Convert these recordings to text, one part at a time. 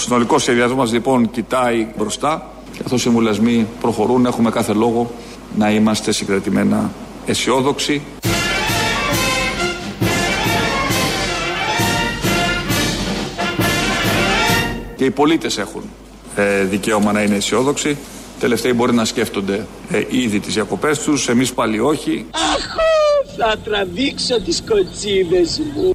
συνολικός σχεδιασμός μας λοιπόν κοιτάει μπροστά. Καθώς οι συμβουλιασμοί προχωρούν, έχουμε κάθε λόγο να είμαστε συγκρατημένα αισιόδοξοι. Και οι πολίτες έχουν ε, δικαίωμα να είναι αισιόδοξοι. Τελευταίοι μπορεί να σκέφτονται ε, ήδη τις διακοπές τους, εμείς πάλι όχι. Αχ, θα τραβήξω τις κοτσίδες μου.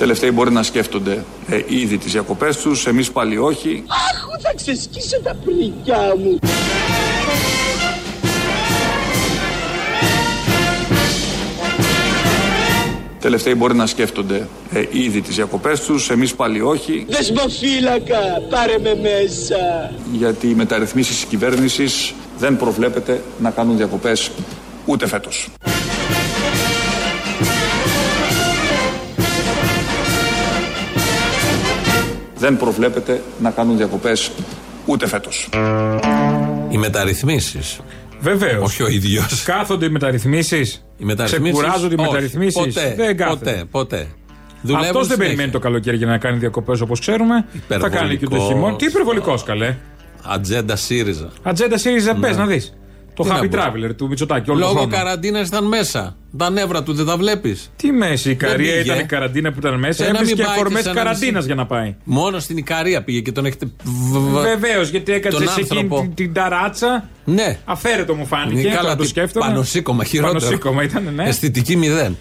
Τελευταίοι μπορεί να σκέφτονται ε, ήδη τις διακοπές τους, εμείς πάλι όχι. Αχ, θα ξεσκίσω τα πρικιά μου. Τελευταίοι μπορεί να σκέφτονται ε, ήδη τις διακοπές τους, εμείς πάλι όχι. Δεσμοφύλακα, πάρε με μέσα. Γιατί οι μεταρρυθμίσεις της κυβέρνησης δεν προβλέπεται να κάνουν διακοπές ούτε φέτος. Δεν προβλέπεται να κάνουν διακοπές ούτε φέτος. Οι μεταρρυθμίσεις. Βεβαίως. Όχι ο ίδιος. Κάθονται οι μεταρρυθμίσεις. Οι μεταρρυθμίσεις, Ξεκουράζονται οι όχι, μεταρρυθμίσεις. Ποτέ, Δεν κάθονται. ποτέ, ποτέ. Αυτός δεν συνέχεια. περιμένει το καλοκαίρι για να κάνει διακοπές όπως ξέρουμε. Θα κάνει και το Υπερβολικός. χειμώνα. Τι υπερβολικός καλέ. Ατζέντα ΣΥΡΙΖΑ. Ατζέντα ΣΥΡΙΖΑ, πες να δεις. Το Τι να happy πω. traveler του Μητσοτάκη. Όλο τον Λόγω χρόνο. καραντίνας ήταν μέσα. Τα νεύρα του δεν τα βλέπεις. Τι μέση, η Καρία πήγε. ήταν η καραντίνα που ήταν μέσα. Ε, να Έπεσε μην και πάει αφορμές και σε ένα καραντίνας νησί. για να πάει. Μόνο στην Ικαρία πήγε και τον έχετε. β- β- Βεβαίως, γιατί έκατσε τον σε εκείνη άνθρωπο. την, την ταράτσα. Ναι. Αφαίρετο μου φάνηκε. Καλά, Καλά, το τι σκέφτομαι. Πανοσύκωμα, χειρότερο. Πανοσύκωμα ήταν, ναι. Αισθητική μηδέν.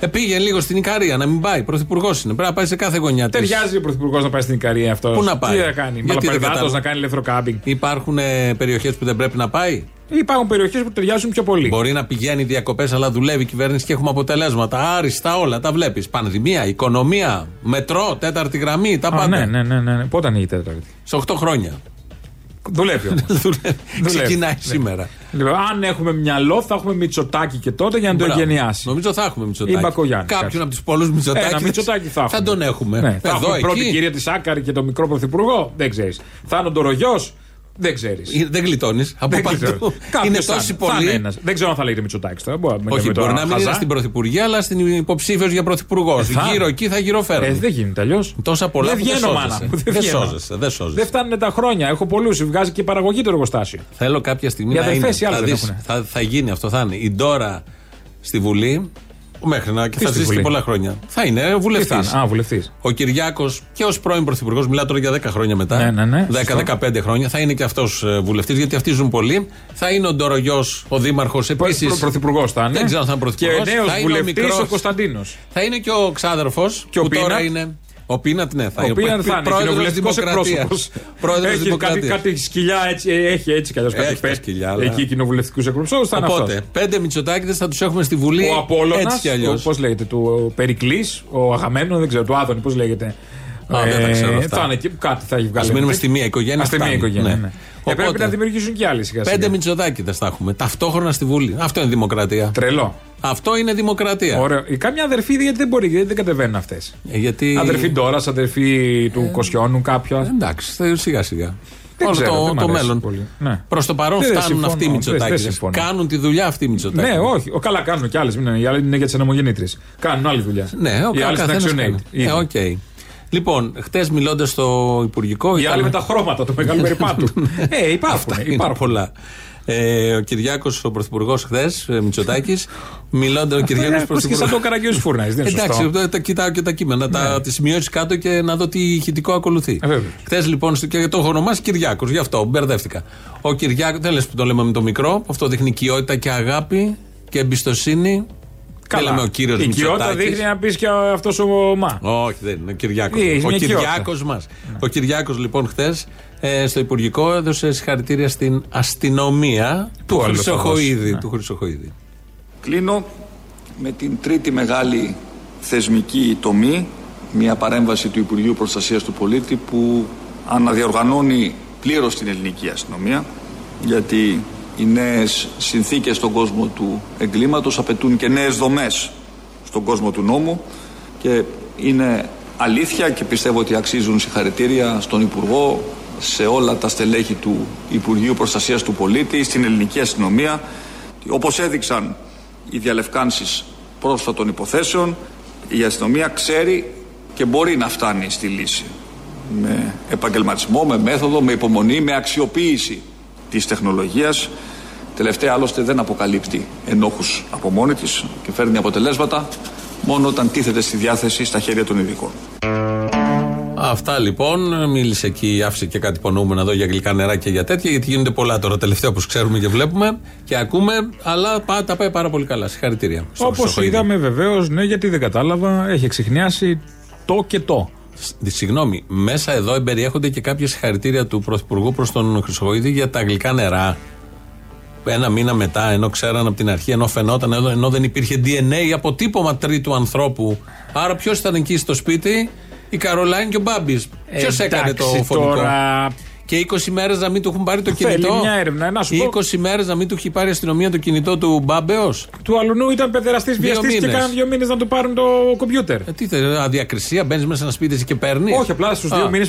Ε, πήγε λίγο στην Ικαρία να μην πάει. Πρωθυπουργός είναι. Πρέπει να πάει σε κάθε γωνιά της. Ταιριάζει ο Πρωθυπουργός να πάει στην Ικαρία αυτός. Πού να πάει; Τι θα κάνει, Γιατί δεν Μαλαπαρδάτο κατάλαβα. να κάνει ελεύθερο κάμπινγκ. Υπάρχουν περιοχές που δεν πρέπει να πάει; Υπάρχουν περιοχές που ταιριάζουν πιο πολύ. Μπορεί να πηγαίνει διακοπές, αλλά δουλεύει η κυβέρνηση και έχουμε αποτελέσματα. Άριστα όλα τα βλέπεις. Πανδημία, οικονομία, μετρό, τέταρτη γραμμή, τα Α, πάντα. ναι, ναι, ναι, ναι. Πότε ανοίγει η Τέταρτη; Σε 8 χρόνια. Δουλεύει όμως. Δουλεύει. Ξεκινάει Ναι. σήμερα. λοιπόν, αν έχουμε μυαλό, θα έχουμε μυτσοτάκι και τότε για να το Μπράβο. εγγενιάσει. Νομίζω θα έχουμε Μητσοτάκη. Ή Μπακογιάννη, Κάποιον κάτι. από τους πολλούς Μητσοτάκη. Ένα μυτσοτάκι θα έχουμε. Θα τον έχουμε. Ναι, θα Εδώ, έχουμε πρώτη εκεί. κυρία της Άκαρη και τον μικρό πρωθυπουργό. Δεν ξέρεις. Θα είναι ο Ντορογιός. Δεν ξέρεις. Ε, Δεν γλιτώνεις. Από παντού. Είναι τόσοι πολλοί. Δεν ξέρω αν θα λέγεται Μητσοτάκης τώρα. Μπορεί, να Όχι, λέμε μπορεί τώρα να μην χαζά. είναι στην Πρωθυπουργία, αλλά στην υποψήφιος για Πρωθυπουργός. Ε, θα. Γύρω εκεί θα γυροφέρουν. Ε, δεν γίνεται αλλιώς. Τόσα πολλά δεν που δεν βγαίνω, σώζεσαι. μάνα μου. Δεν, Δεν βγαίνω. σώζεσαι, δεν σώζεσαι. Δεν φτάνουν τα χρόνια. Έχω πολλούς. Βγάζει και παραγωγή το εργοστάσιο. Θέλω κάποια στιγμή Οι να αδερφές είναι. οι άλλοι Θα, δεν δεις, έχουνε. θα, θα γίνει αυτό, θα είναι. Η Ντόρα στη Βουλή, μέχρι να και Τι θα στη ζήσει και Βουλή; πολλά χρόνια. Θα είναι Τι βουλευτής. θα είναι. Α, βουλευτής. Ο Κυριάκος και ως πρώην πρωθυπουργός, μιλάω τώρα για 10 χρόνια μετά. Ναι, ναι, ναι, σωστό. 10-15 χρόνια, θα είναι και αυτός βουλευτής, γιατί αυτοί ζουν πολύ. Θα είναι ο Ντορογιός, ο δήμαρχος επίση. Πρωθυπουργός θα είναι. Δεν ξέρω αν θα είναι πρωθυπουργός. Και νέος Θα είναι ο βουλευτής μικρός. ο Κωνσταντίνος. Θα είναι και ο ξάδερφος. Και ο που τώρα Πίνατ. είναι. Ο Πίνατ, ναι, θα Ο είναι. οποίος θα είναι πρόεδρος κοινοβουλευτικός Δημοκρατίας. εκπρόσωπος. Πρόεδρος Έχει κάτι, Δημοκρατίας. κάτι σκυλιά έτσι, έχει έτσι κι αλλιώς κάτι Έχει τα πέ- σκυλιά, αλλά- Εκεί κοινοβουλευτικούς εκπροσώπους θα είναι Οπότε, αυτός. πέντε Μητσοτάκηδε θα τους έχουμε στη Βουλή. Ο Απόλογα, Έτσι κι αλλιώς. πώς λέγεται, του Περικλής, ο Αγαμένο, δεν ξέρω, του Άδωνη, πώς λέγεται. Α, δεν τα ξέρω αυτά. Θα είναι εκεί που κάτι θα έχει βγάλει. Α μείνουμε στη μία οικογένεια. Α, στη μία φτάνει. οικογένεια. Ναι. Ναι. Ε, Οπότε, πρέπει να δημιουργήσουν και άλλοι σιγά Πέντε σιγά. Μητσοτάκηδε θα έχουμε. Ταυτόχρονα στη Βουλή. Αυτό είναι δημοκρατία. Τρελό. Αυτό είναι δημοκρατία. Ωραίο. Ε, Κάμια αδερφή γιατί δεν μπορεί, γιατί δεν κατεβαίνουν αυτές. Ε, γιατί... Αδερφή Ντόρας, αδερφή του Κοσιόνου, κάποια. Εντάξει, θα- σιγά σιγά. Δεν Όλο ξέρω, το, δεν μ' το αρέσει μέλλον. πολύ. Ναι. Προς το παρόν Δεν, δεν φτάνουν συμφωνώ. αυτοί οι Δεν- δεν Μητσοτάκηδε. συμφωνώ. Κάνουν τη δουλειά αυτοί οι Μητσοτάκηδε. Ναι, όχι. Ο, καλά κάνουν κι άλλες. Οι άλλοι είναι για τις ανεμογεννήτρε. Κάνουν άλλη δουλειά. Ναι, ο Οι άλλοι στην καθένας Action κάνει. Aid. Ε, Ήδη. Οκ. Λοιπόν, χτες μιλώντας στο Υπουργικό. Οι ήταν- άλλοι με τα χρώματα, το μεγάλο περιπάτου. ε, υπάρχουν. Αυτά είναι υπάρχουν. πολλά. Ε, ο Κυριάκος, ο Πρωθυπουργός, χθες, Μητσοτάκης, μιλώντα ο Κυριάκος Πώς και σαν Πρωθυπουργό. το καραγκιόζης φούρνα, δεν είναι Εντάξει, σωστό. τα, τα κοιτάω και τα κείμενα, τα, τις σημειώσεις κάτω και να δω τι ηχητικό ακολουθεί. Ε, βέβαια. Χθες λοιπόν, στο- και το έχω ονομάσει Κυριάκος, γι' αυτό μπερδεύτηκα. Ο Κυριάκο, δεν λες που το λέμε με το μικρό, αυτό δείχνει οικειότητα και αγάπη και εμπιστοσύνη. Δεν λέμε ο κύριος Η οικειότητα Μητσοτάκης. δείχνει να πεις και αυτός ο Μα. Όχι, δεν είναι. Ο Κυριάκος. Ε, είναι Ο μια Κυριάκος οικειότητα. μας. Ο Κυριάκος λοιπόν χθες στο Υπουργικό έδωσε συγχαρητήρια στην αστυνομία του άλλο θα Χρυσοχοίδη. δώσει, ναι. Του Χρυσοχοίδη. Κλείνω με την τρίτη μεγάλη θεσμική τομή, μια παρέμβαση του Υπουργείου Προστασίας του Πολίτη που αναδιοργανώνει πλήρως την ελληνική αστυνομία γιατί οι νέες συνθήκες στον κόσμο του εγκλήματος απαιτούν και νέες δομές στον κόσμο του νόμου και είναι αλήθεια και πιστεύω ότι αξίζουν συγχαρητήρια στον Υπουργό, σε όλα τα στελέχη του Υπουργείου Προστασίας του Πολίτη, στην ελληνική αστυνομία. Όπως έδειξαν οι διαλευκάνσεις πρόσφατων υποθέσεων η αστυνομία ξέρει και μπορεί να φτάνει στη λύση με επαγγελματισμό, με μέθοδο, με υπομονή, με αξιοποίηση της τεχνολογίας τελευταία άλλωστε δεν αποκαλύπτει ενόχους από μόνη της και φέρνει αποτελέσματα μόνο όταν τίθεται στη διάθεση στα χέρια των ειδικών. Αυτά λοιπόν. Μίλησε εκεί, άφησε και κάτι υπονοούμενα εδώ για γλυκά νερά και για τέτοια, γιατί γίνονται πολλά τώρα τελευταία που ξέρουμε και βλέπουμε και ακούμε. Αλλά τα πάει πάρα πολύ καλά. Συγχαρητήρια. Όπως είδαμε βεβαίως, ναι, γιατί δεν κατάλαβα, έχει εξηχνιάσει το και το. Συγγνώμη, μέσα εδώ εμπεριέχονται και κάποια συγχαρητήρια του Πρωθυπουργού προς τον Χρυσογοίδη για τα γλυκά νερά. Ένα μήνα μετά, ενώ ξέραν από την αρχή, ενώ φαινόταν, εδώ, ενώ δεν υπήρχε DNA αποτύπωμα τρίτου ανθρώπου. Άρα ποιος ήταν εκεί στο σπίτι, η Καρολάιν και ο Μπάμπης. Ποιος έκανε το φωνικό; Τώρα... Και 20 μέρες να μην του έχουν πάρει το Θέλει κινητό. μια έρευνα, να σου 20 μέρες να μην του έχει πάρει η αστυνομία το κινητό του Μπάμπεος. Του αλουνού ήταν παιδεραστής Δύο βιαστής και μήνες. κάναν δύο μήνες να του πάρουν το κομπιούτερ. Ε, τι θέλει, αδιακρισία, μπαίνεις μέσα σε ένα σπίτι και παίρνεις; Όχι, απλά στους Α. δύο μήνε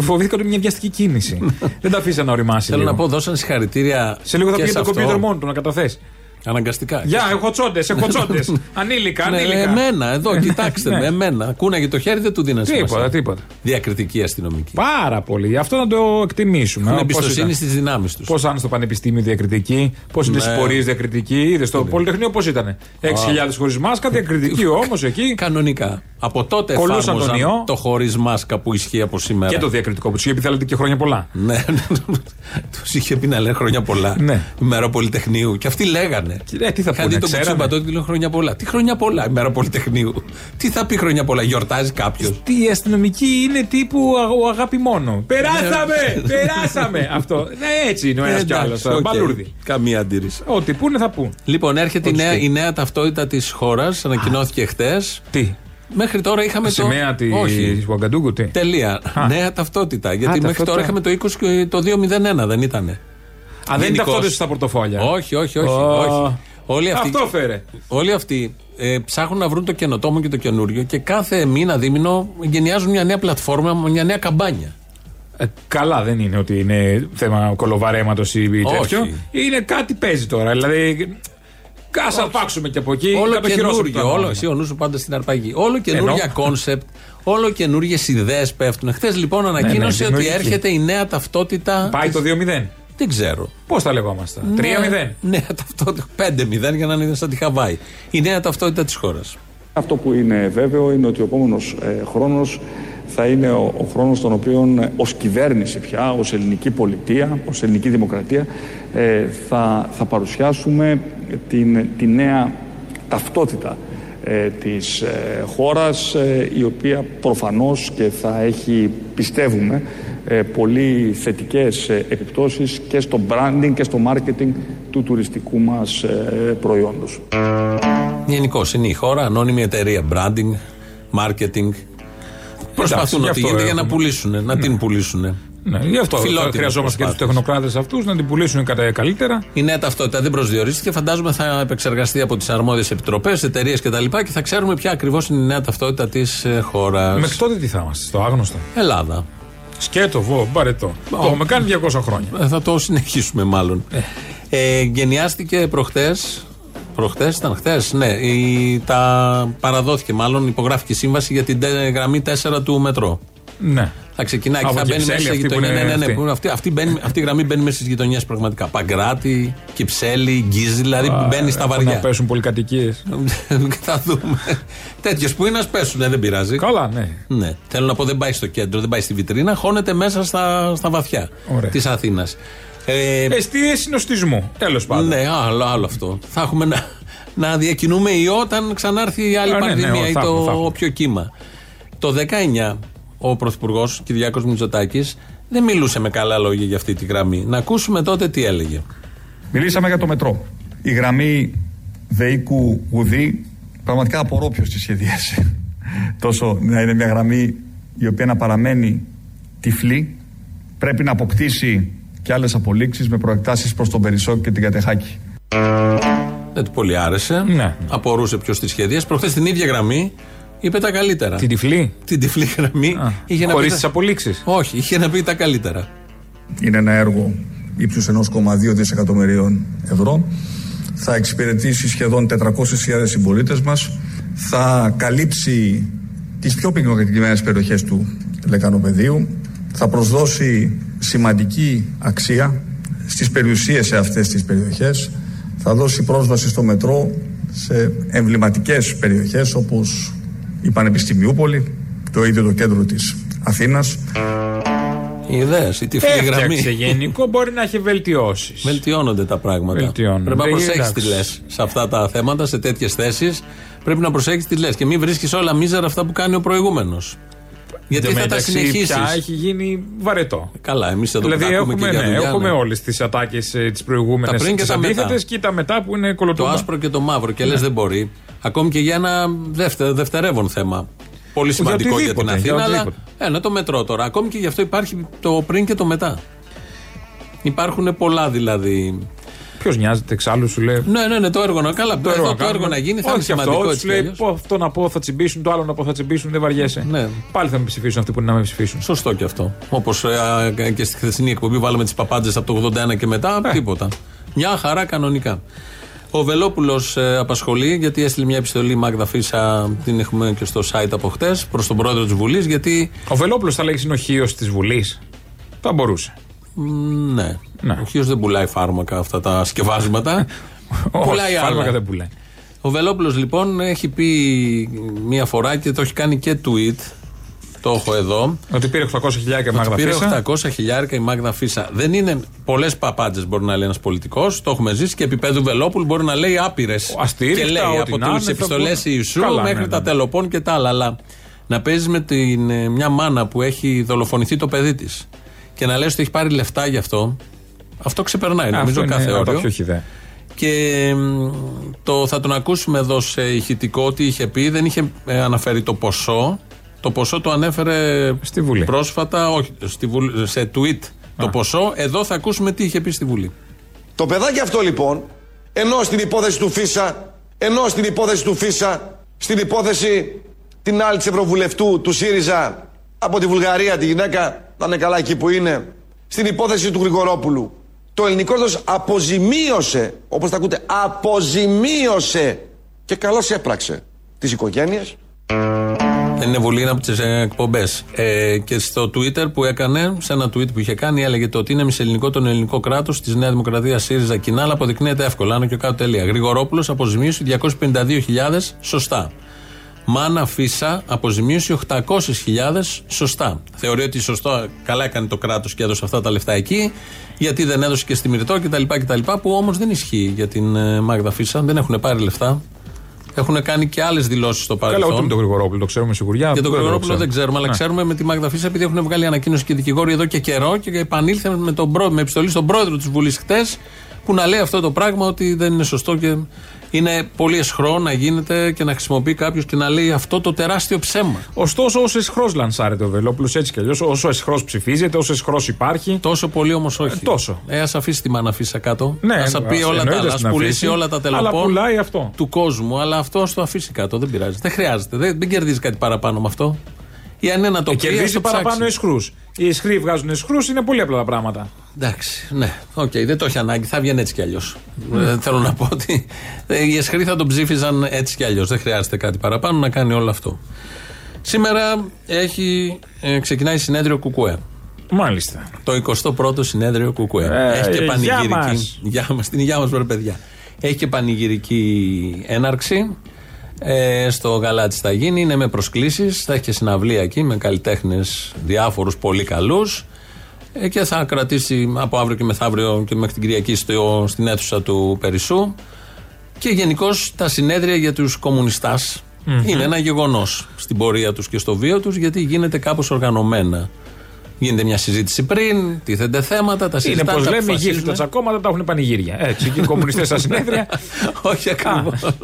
φοβήθηκαν ότι μια βιαστική κίνηση. δεν τα αφήσαν να οριμάσει. Θέλω λίγο. να πω, δώσαν συγχαρητήρια. Σε λίγο θα και πήγε σε το αυτό. κομπιούτερ μόνο του να καταθέσει. Αναγκαστικά. Γεια, έχω τσόντες, έχω τσόντες. Ανήλικα, Ναι, ανήλικα. εμένα, εδώ, Ε, κοιτάξτε ναι. με, εμένα. Κούναγε το χέρι, δεν του δίνανε Τίποτα, σημασία. τίποτα. Διακριτική αστυνομική. Πάρα πολύ. Αυτό να το εκτιμήσουμε. Έχουν Πώς εμπιστοσύνη ήταν. στις δυνάμεις τους. Πώς ήταν στο πανεπιστήμιο διακριτική, πώς είναι Ναι. στις πορείες διακριτική, είδες στο Πολυτεχνείο πώς ήταν. 6.000 χωρίς μάσκα, διακριτική όμως εκεί. Κανονικά. Από τότε Κολούσαν τον εφάρμοζαν ιό. το χωρίς μάσκα που ισχύει από σήμερα. Και το διακριτικό που τους είχε πει θέλετε και χρόνια πολλά. Ναι, τους είχε πει να λένε χρόνια πολλά. Ναι. Ημέρα Πολυτεχνείου. Και αυτοί λέγανε. Ε, τι θα Είχα πούνε, δει τον ξέρανε. Κουτσούμπα τότε και λέω χρόνια πολλά. Τι χρόνια πολλά, ημέρα Πολυτεχνείου. Τι θα πει χρόνια πολλά, γιορτάζει κάποιος. Τι η αστυνομική είναι τύπου αγ- ο αγάπη μόνο. Περάσαμε! περάσαμε! Αυτό. Ναι, έτσι είναι ο ένας κι άλλος. Μπαλούρδι. Καμία αντίρρηση. Ό,τι πούνε θα πούν. Λοιπόν, έρχεται η Ό,τι νέα, στείλει. η νέα ταυτότητα της χώρας. Ανακοινώθηκε χτε. Τι; Μέχρι τώρα είχαμε το. Σημαία τη Όχι. Ουαγκαντούγκου, τι; Τελεία. Νέα ταυτότητα. Γιατί μέχρι ταυτότητα. τώρα είχαμε το 20 και το 201, δεν ήτανε. Α, δεν είναι Γενικώς. ταυτότητε στα πορτοφόλια. Όχι, όχι, όχι. Ω. όχι. Όλοι αυτοί, Αυτό φέρε. όλοι αυτοί ε, ψάχνουν να βρουν το καινοτόμο και το καινούριο και κάθε μήνα, δίμηνο γενιάζουν μια νέα πλατφόρμα, μια νέα καμπάνια. Ε, καλά, δεν είναι ότι είναι θέμα κολοβαρέματος ή τέτοιο. Όχι. Είναι κάτι παίζει τώρα. Δηλαδή. Κάσα αρπάξουμε και από εκεί. όλο κατοχυρώσουμε το καινούριο, όλο, νόμισμα. εσύ ο νους σου πάντα στην αρπαγή. Όλο καινούργια Ενώ. κόνσεπτ, όλο καινούργιες ιδέες πέφτουν. Χθες λοιπόν ανακοίνωσε ότι Ναι, δημιουργική. έρχεται η νέα ταυτότητα. Πάει το 2-0. Δεν ξέρω. Πώς τα λεγόμαστε; 3-0. Νέα, νέα ταυτότητα. 5-0 για να είναι σαν τη Χαβάη. Η νέα ταυτότητα της χώρας. Αυτό που είναι βέβαιο είναι ότι ο επόμενος ε, χρόνος θα είναι ο, ο χρόνος τον οποίο ε, ως κυβέρνηση πια, ως ελληνική πολιτεία, ως ελληνική δημοκρατία ε, θα, θα παρουσιάσουμε την, τη νέα ταυτότητα ε, της ε, χώρας ε, η οποία προφανώς και θα έχει πιστεύουμε ε, πολύ θετικές ε, επιπτώσεις και στο branding και στο marketing του τουριστικού μας ε, προϊόντος. Γενικώ είναι η χώρα, ανώνυμη εταιρεία. Branding, marketing. Προσπαθούν γι' ό,τι αυτό γίνεται για να έχουμε. πουλήσουν, να την πουλήσουν. Ναι, γι' αυτό Φιλότιμες χρειαζόμαστε και τους προσπάθειες. τεχνοκράτες αυτούς να την πουλήσουν κατά καλύτερα. Η νέα ταυτότητα δεν προσδιορίστηκε. Φαντάζομαι θα επεξεργαστεί από τις αρμόδιες επιτροπές, εταιρείες κτλ. Και, και θα ξέρουμε ποια ακριβώς είναι η νέα ταυτότητα της χώρας. Μέχρι τότε τι θα είμαστε, στο άγνωστο. Ελλάδα. Σκέτο, βο, μπαρετό. Το έχουμε κάνει 200 χρόνια. Ε, θα το συνεχίσουμε μάλλον. Ε, γενιάστηκε προχτές. Προχτές ήταν χτε, ναι. Η, τα παραδόθηκε μάλλον, υπογράφηκε η σύμβαση για την τε- γραμμή 4 του μετρό. Ναι. Θα ξεκινάει και Από θα μπαίνει Κυψέλη, μέσα σε αυτή που γειτονιά. είναι Ναι, ναι, ναι. αυτή. που είναι αυτή, αυτή, μπαίνει, αυτή η γραμμή μπαίνει μέσα στις γειτονιές πραγματικά. Παγκράτη, Κυψέλη, Γκίζη, δηλαδή μπαίνει στα Έχουν βαριά. Να πέσουν πολυκατοικίε. θα δούμε. Τέτοιες που είναι, ας πέσουν, δεν πειράζει. Καλά, ναι. Ναι. Θέλω να πω, δεν πάει στο κέντρο, δεν πάει στη βιτρίνα, χώνεται μέσα στα, στα βαθιά Ωραία. της Αθήνας. Ε, Εστίε συνοστισμού. Τέλος πάντων. ναι, άλλο, άλλο αυτό. Θα έχουμε να, να διακινούμε ιό όταν ξανάρθει η άλλη Α, ναι, ναι, πανδημία θα ή έχουμε, θα το έχουμε. όποιο κύμα. Το 19 ο Πρωθυπουργός Κυριάκος Μητσοτάκης δεν μιλούσε με καλά λόγια για αυτή τη γραμμή. Να ακούσουμε τότε τι έλεγε. Μιλήσαμε για το μετρό. Η γραμμή Δεϊκού Γουδί, πραγματικά απορώ ποιος τη σχεδίασε. Τόσο να είναι μια γραμμή η οποία να παραμένει τυφλή, πρέπει να αποκτήσει και άλλες απολύξεις με προεκτάσεις προς τον Περισσό και την Κατεχάκη. Δεν του πολύ άρεσε. Ναι. Απορούσε ποιος τη σχεδίασε. Προχθές την ίδια γραμμή είπε τα καλύτερα. Την τυφλή; Την τυφλή γραμμή είχε να Χωρίς πει. τις τα- απολύξεις. Όχι, είχε να πει τα καλύτερα. Είναι ένα έργο ύψους 1,2 δισεκατομμυρίων ευρώ θα εξυπηρετήσει σχεδόν 400.000 συμπολίτες μας, θα καλύψει τις πιο πυκνοκατοικημένες περιοχές του Λεκανοπεδίου, θα προσδώσει σημαντική αξία στις περιουσίες σε αυτές τις περιοχές, θα δώσει πρόσβαση στο μετρό σε εμβληματικές περιοχές όπως η Πανεπιστημιούπολη, το ίδιο το κέντρο της Αθήνας. Ιδέες, η τυφλή γραμμή. Έφτιαξε γενικό, μπορεί να έχει βελτιώσεις. Βελτιώνονται τα πράγματα. Βελτιώνονται. Πρέπει να Ε, προσέχει εντάξει. τι λες σε αυτά τα θέματα, σε τέτοιες θέσεις. Πρέπει να προσέχει τι λες και μην βρίσκεις όλα μίζερα αυτά που κάνει ο προηγούμενος. Γιατί Εν τω θα τα μεταξύ, συνεχίσεις. Πια έχει γίνει βαρετό. Καλά, εμείς εδώ δηλαδή που τα ακούμε έχουμε, και για ναι, δουλειά, έχουμε ναι. όλες τις ατάκες τις Τα προηγούμενε πριν και τις τα μετά. αντίθετες και τα μετά που είναι Το κολοτούμπα. άσπρο και το μαύρο. Και λες Ναι. δεν μπορεί. Ακόμη και για ένα δευτε, δευτερεύον θέμα. Πολύ σημαντικό για την οτιδήποτε, για Αθήνα, αλλά. οτιδήποτε. Ένα το μετρό τώρα. Ακόμη και γι' αυτό υπάρχει το πριν και το μετά. Υπάρχουν πολλά δηλαδή. Ποιος νοιάζεται εξάλλου, σου λέει; Ναι, ναι, ναι, το έργο να. Καλά, το, έργο, το έργο να γίνει θα είναι Όχι αυτό, σημαντικό τους έτσι. κι λέει αλλιώς. πω, αυτό να πω θα τσιμπήσουν, το άλλο να πω θα τσιμπήσουν, δεν βαριέσαι. Ναι. Πάλι θα με ψηφίσουν αυτοί που είναι να με ψηφίσουν. Σωστό και αυτό. Όπως και στη χθεσινή εκπομπή βάλαμε τις παπάντζες από το 81 και μετά, Ε. τίποτα. Μια χαρά κανονικά. Ο Βελόπουλος απασχολεί γιατί έστειλε μια επιστολή η Μάγδα Φίσα, την έχουμε και στο site από χτες, προς τον πρόεδρο της Βουλής, γιατί. Ο Βελόπουλος θα λέγει συνοχείο της Βουλής. Θα μπορούσε. μ, Ναι. Ναι. Ο Χίο δεν πουλάει φάρμακα αυτά τα σκευάσματα. πουλάει Όχι, φάρμακα άλλα. δεν πουλάει. Ο Βελόπουλος λοιπόν έχει πει μία φορά και το έχει κάνει και tweet. Το έχω εδώ. Ότι πήρε 800 χιλιάρικα Ότι Μάγδα πήρε Φίσα. 800 χιλιάρικα η Μάγδα Φίσα. Δεν είναι πολλές παπάντζες μπορεί να λέει ένας πολιτικός. Το έχουμε ζήσει και επίπεδου Βελόπουλου μπορεί να λέει άπειρες. Αστήρικτα, Και λέει ό,τι από να τι είναι, θα επιστολέ πω- Ιησού Καλά, μέχρι ναι, τα ναι. τελοπών και τα άλλα. Αλλά να παίζεις με την, ε, μια μάνα που έχει δολοφονηθεί το παιδί της και να λες ότι έχει πάρει λεφτά γι' αυτό. Αυτό ξεπερνάει νομίζω Αυτό είναι κάθε από τα όριο. πιο χιδέα. Και μ, το, θα τον ακούσουμε εδώ σε ηχητικό τι είχε πει. Δεν είχε ε, αναφέρει το ποσό. Το ποσό το ανέφερε Στη Βουλή. πρόσφατα, όχι, στη Βουλή, σε tweet το ποσό. Εδώ θα ακούσουμε τι είχε πει στη Βουλή. Το παιδάκι αυτό λοιπόν, ενώ στην υπόθεση του Φίσα, ενώ στην υπόθεση του Φίσα, στην υπόθεση την άλλη της Ευρωβουλευτού του ΣΥΡΙΖΑ από τη Βουλγαρία, τη γυναίκα, να είναι καλά εκεί που είναι, στην υπόθεση του Γρηγορόπουλου, το ελληνικό κράτος αποζημίωσε, όπως τα ακούτε, αποζημίωσε και καλώς έπραξε τις οικογένειες, Δεν είναι Βουλή, είναι από τις εκπομπές. Ε, και στο Twitter που έκανε, σε ένα tweet που είχε κάνει, έλεγε το ότι είναι μισελληνικό τον ελληνικό κράτος της Νέα Δημοκρατία ΣΥΡΙΖΑ Κινάλ αποδεικνύεται εύκολα. Άνω και κάτω τελεία. Γρηγορόπουλος αποζημίωση 252.000 σωστά. Μάνα Φίσα αποζημίωση 800.000 σωστά. Θεωρεί ότι σωστό, καλά έκανε το κράτος και έδωσε αυτά τα λεφτά εκεί, γιατί δεν έδωσε και στη Μυρτό κτλ. κτλ που όμως δεν ισχύει για την ε, Μάγδα Φίσα. Δεν έχουν πάρει λεφτά. Έχουν κάνει και άλλες δηλώσεις στο παρελθόν. Καλά, ούτε με τον Γρηγορόπουλο, το ξέρουμε σιγουριά. Για τον Δεν το Γρηγορόπουλο δεν ξέρουμε, αλλά Ναι. ξέρουμε με τη Μάγδα Φίσα επειδή έχουν βγάλει ανακοίνωση και δικηγόροι εδώ και καιρό και επανήλθε με, τον, πρό- με επιστολή στον πρόεδρο της Βουλής χτες που να λέει αυτό το πράγμα ότι δεν είναι σωστό και είναι πολύ εσχρό να γίνεται και να χρησιμοποιεί κάποιος και να λέει αυτό το τεράστιο ψέμα. Ωστόσο, όσο εσχρός λανσάρεται ο Βελόπουλος έτσι κι αλλιώς, όσο εσχρός ψηφίζεται, όσο εσχρός υπάρχει. Τόσο πολύ όμως όχι. Ε, τόσο. Ε, ας αφήσει τη Μάνα Φίσα κάτω. Ναι, ας πει ας όλα τα εννοείται άλλα. στην Ας πουλήσει αφήσει, όλα τα αλλά τελοπών πουλάει αυτό. του κόσμου. Αλλά αυτό ας το αφήσει κάτω. Δεν πειράζει. Δεν χρειάζεται. Δεν, δεν κερδίζει κάτι παραπάνω με αυτό. Ή αν είναι να το Ε, πει, ας κερδίζει το ψάξει. παραπάνω εσχρούς. Οι εσχροί βγάζουν εσχρούς, είναι πολύ απλά τα πράγματα. Εντάξει, ναι, οκ, δεν το έχει ανάγκη, θα βγαίνει έτσι κι αλλιώς. θέλω να πω ότι ε, οι αισχροί θα τον ψήφιζαν έτσι κι αλλιώς. Δεν χρειάζεται κάτι παραπάνω να κάνει όλο αυτό. Σήμερα έχει, ε, ξεκινάει συνέδριο Κουκουέ. Μάλιστα. Το 21ο συνέδριο Κουκουέ. Ε, έχει και ε, γεια πανηγυρική. μας. Γεια μας, την υγειά μας, βρε παιδιά. Έχει και πανηγυρική έναρξη. Ε, στο Γαλάτσι θα γίνει, είναι με προσκλήσεις. Θα έχει και συναυλία εκεί με καλλιτέχνες διάφορους πολύ καλούς. Ε, και θα κρατήσει από αύριο και μεθαύριο και μέχρι την Κυριακή στο, στην αίθουσα του Περισσού. Και γενικώς τα συνέδρια για τους κομμουνιστα είναι ένα γεγονός στην πορεία τους και στο βίο τους γιατί γίνεται κάπως οργανωμένα. Γίνεται μια συζήτηση πριν, τίθενται θέματα, τα Είναι συζητάνε. πως τα λέμε, οι αποφασίζουν. γύφτοι τα τσακώματα τα έχουν πανηγύρια. Έτσι, και οι κομμουνιστές στα συνέδρια. Όχι ακριβώς.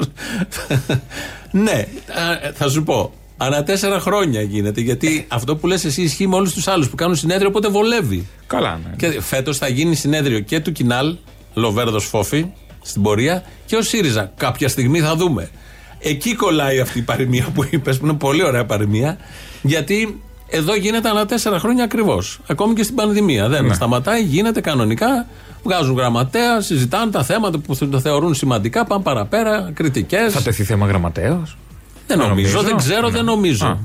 ναι, α, θα σου πω. Ανά τέσσερα χρόνια γίνεται. Γιατί αυτό που λες εσύ ισχύει με όλους τους άλλους που κάνουν συνέδριο, οπότε βολεύει. Καλά, ναι. Και φέτος θα γίνει συνέδριο και του Κινάλ, Λοβέρδο Φόφη, στην πορεία, και ο ΣΥΡΙΖΑ. Κάποια στιγμή θα δούμε. Εκεί κολλάει αυτή η παροιμία που είπες, που είναι πολύ ωραία παροιμία, γιατί Εδώ γίνεται ανά τέσσερα χρόνια ακριβώς. Ακόμη και στην πανδημία. Δεν Ναι. σταματάει, γίνεται κανονικά. Βγάζουν γραμματέα, συζητάνε τα θέματα που το θεωρούν σημαντικά, πάνε παραπέρα, κριτικές. Θα τεθεί θέμα γραμματέο. Δεν νομίζω, δεν ξέρω, δεν νομίζω. Α.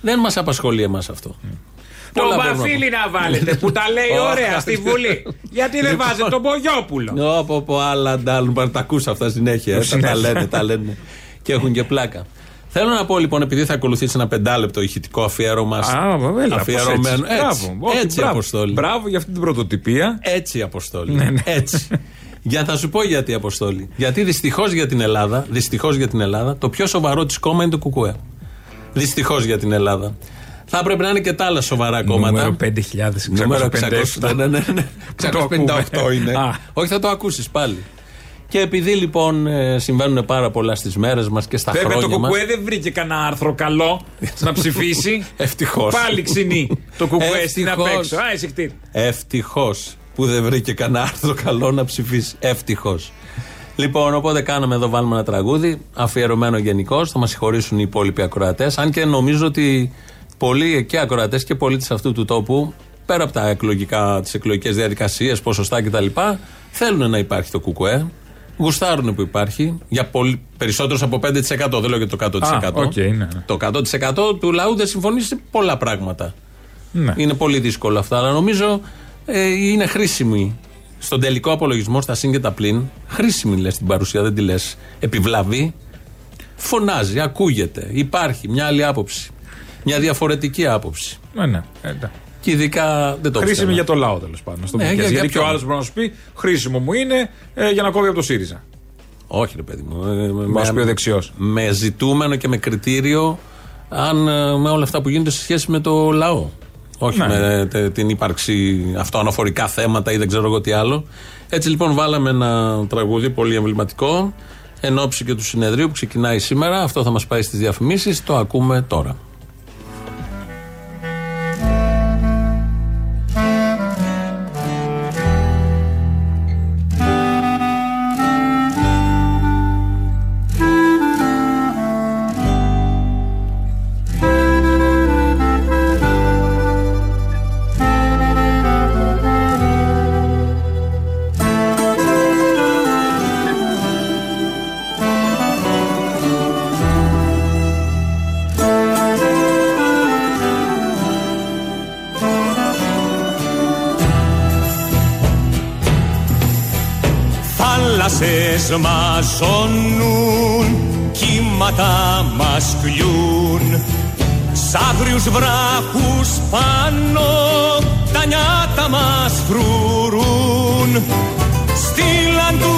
Δεν μας απασχολεί εμάς αυτό. Το Πολλά μπορούμε Μπαφίλη να βάλετε που τα λέει Ω, ωραία στη Βουλή. Γιατί δεν Λοιπόν. βάζετε τον Μπογιόπουλο. Όπω πω, άλλα ντάλουν, πάρ' τα ακούς αυτά συνέχεια. ε, τα- Τα Συνέχεια. λένε, τα λένε. Και έχουν και πλάκα. Θέλω να πω λοιπόν, επειδή θα ακολουθήσει ένα πεντάλεπτο ηχητικό αφιέρωμα. Α, βέβαια. αφιερωμένο. Έτσι, Έτσι, Μπράβο. Όχι, έτσι μπράβο. Αποστόλη. Μπράβο για αυτή την πρωτοτυπία. Έτσι, Αποστόλη. Ναι, ναι. Έτσι. Για θα σου πω γιατί, Αποστόλη. Γιατί δυστυχώς για την Ελλάδα, δυστυχώς για την Ελλάδα, το πιο σοβαρό της κόμμα είναι το Κουκουέ. Δυστυχώς για την Ελλάδα. Θα έπρεπε να είναι και τα άλλα σοβαρά κόμματα. Νούμερο 5.657. Νούμερο 600, ναι, ναι, ναι. Το ακούμε. 658 είναι. Α. Όχι, θα το ακούσεις πάλι. Και επειδή λοιπόν ε, συμβαίνουν πάρα πολλά στις μέρες μας και στα Βέβαια το χρόνια μα. κουκουέ δεν βρήκε κανένα άρθρο καλό να ψηφίσει. Ευτυχώς. Πάλι ξυνή το κουκουέ στην Ευτυχώς. απ' έξω. Α, εισηχτήρ. Ευτυχώς που δεν βρήκε κανένα άρθρο καλό να ψηφίσει. Ευτυχώς. Λοιπόν, οπότε κάναμε εδώ, βάλουμε ένα τραγούδι, αφιερωμένο γενικώς. Θα μας συγχωρήσουν οι υπόλοιποι ακροατές. Αν και νομίζω ότι πολλοί και ακροατές και πολίτες αυτού του τόπου, πέρα από τα εκλογικά, τις εκλογικές διαδικασίες, ποσοστά κτλ., θέλουν να υπάρχει το κουκουέ. Γουστάρουν που υπάρχει. Για πολύ, περισσότερους από 5%. Δεν λέω για το 100%. Α, οκ, ναι, ναι. Το 100% του λαού δεν συμφωνεί σε πολλά πράγματα. Ναι. Είναι πολύ δύσκολο αυτό, αλλά νομίζω ε, είναι χρήσιμη. Στον τελικό απολογισμό, στα συν και τα πλην, χρήσιμη λες την παρουσία, δεν τη λες επιβλαβή. Φωνάζει, ακούγεται, υπάρχει μια άλλη άποψη. Μια διαφορετική άποψη. Ναι, ναι. Ε, ναι. Και ειδικά δεν το Χρήσιμη πιστεύω. για το λαό τέλος πάντων. στον Ναι, Πικές. για- Γιατί για και ο ποιον. άλλος μπορεί να σου πει χρήσιμο μου είναι ε, για να κόβει από το ΣΥΡΙΖΑ. Όχι, ρε παιδί μου. Ε, Μπορεί να σου πει ο δεξιός. με ζητούμενο και με κριτήριο αν ε, με όλα αυτά που γίνονται σε σχέση με το λαό. Όχι Ναι. με τε- την ύπαρξη αυτοαναφορικά θέματα ή δεν ξέρω εγώ τι άλλο. Έτσι λοιπόν βάλαμε ένα τραγούδι πολύ εμβληματικό εν ώψη και του συνεδρίου που ξεκινάει σήμερα. Αυτό θα μας πάει στις διαφημίσεις. Το ακούμε τώρα. Θάλασσες μας ζώνουν, κύματα μας κλειούν Σ' άγριους βράχους πάνω τα νιάτα μας φρουρούν. Στείλαν του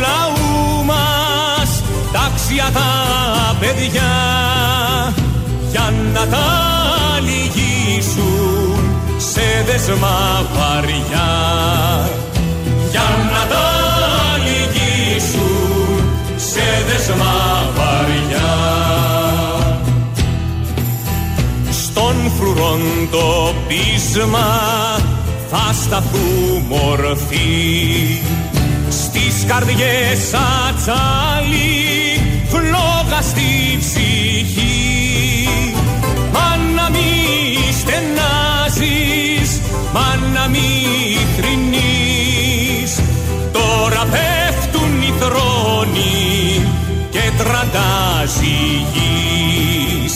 λαού μας τάξια τα παιδιά για να τα λυγίσουν σε δεσμά βαριά σε δεσμά βαριά. Στον φρουρόν το πείσμα θα σταθούμε ορθοί στις καρδιές ατσάλι φλόγα στη ψυχή. Μα να μη στενάζεις, μα να μη θρηνείς Τώρα πέφτουν οι θρόνοι και τραντάζεις η γης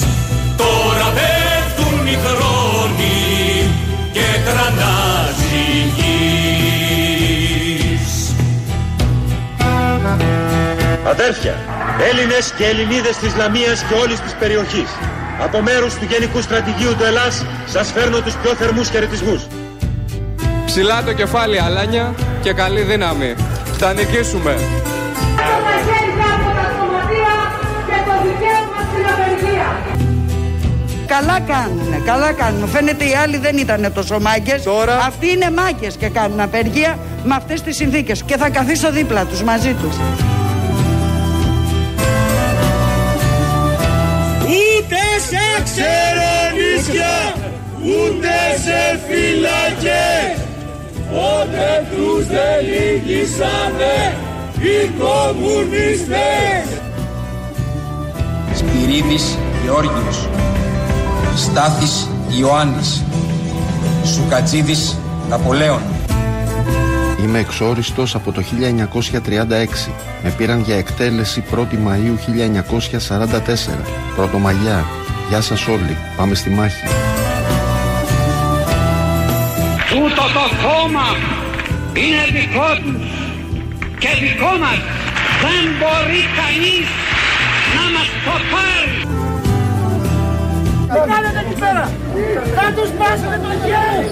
Τώρα πέφτουν οι θρόνοι και τραντάζεις η γης Αδέρφια, Έλληνες και Ελληνίδες της Λαμίας και όλης της περιοχής. Από μέρους του Γενικού Στρατηγίου του Ελλάς σας φέρνω τους πιο θερμούς χαιρετισμούς. Ψηλά το κεφάλι, Αλάνια, και καλή δύναμη. Θα νικήσουμε. Απεργία. Καλά κάνουνε, καλά κάνουν. Φαίνεται οι άλλοι δεν ήταν τόσο μάγκες. Τώρα- Αυτοί είναι μάγκες και κάνουν απεργία με αυτές τις συνθήκες. Και θα καθίσω δίπλα τους, μαζί τους. Ούτε σε ξερονίσια, ούτε σε φυλακές Πότε τους δεν λύγησανε οι κομμουνιστές Σπυρίδης Γεώργιος Στάθης Ιωάννης Σουκατζίδης Ναπολέων Είμαι εξόριστος από το 1936. Με πήραν για εκτέλεση 1η Μαΐου 1944. Πρωτομαγιά. Γεια σας όλοι. Πάμε στη μάχη. Τούτο το κόμμα είναι δικό τους και δικό μας. Δεν μπορεί κανείς να μας το πάρει. Τι κάνετε εκεί πέρα! Θα τους πάσετε το χέρι!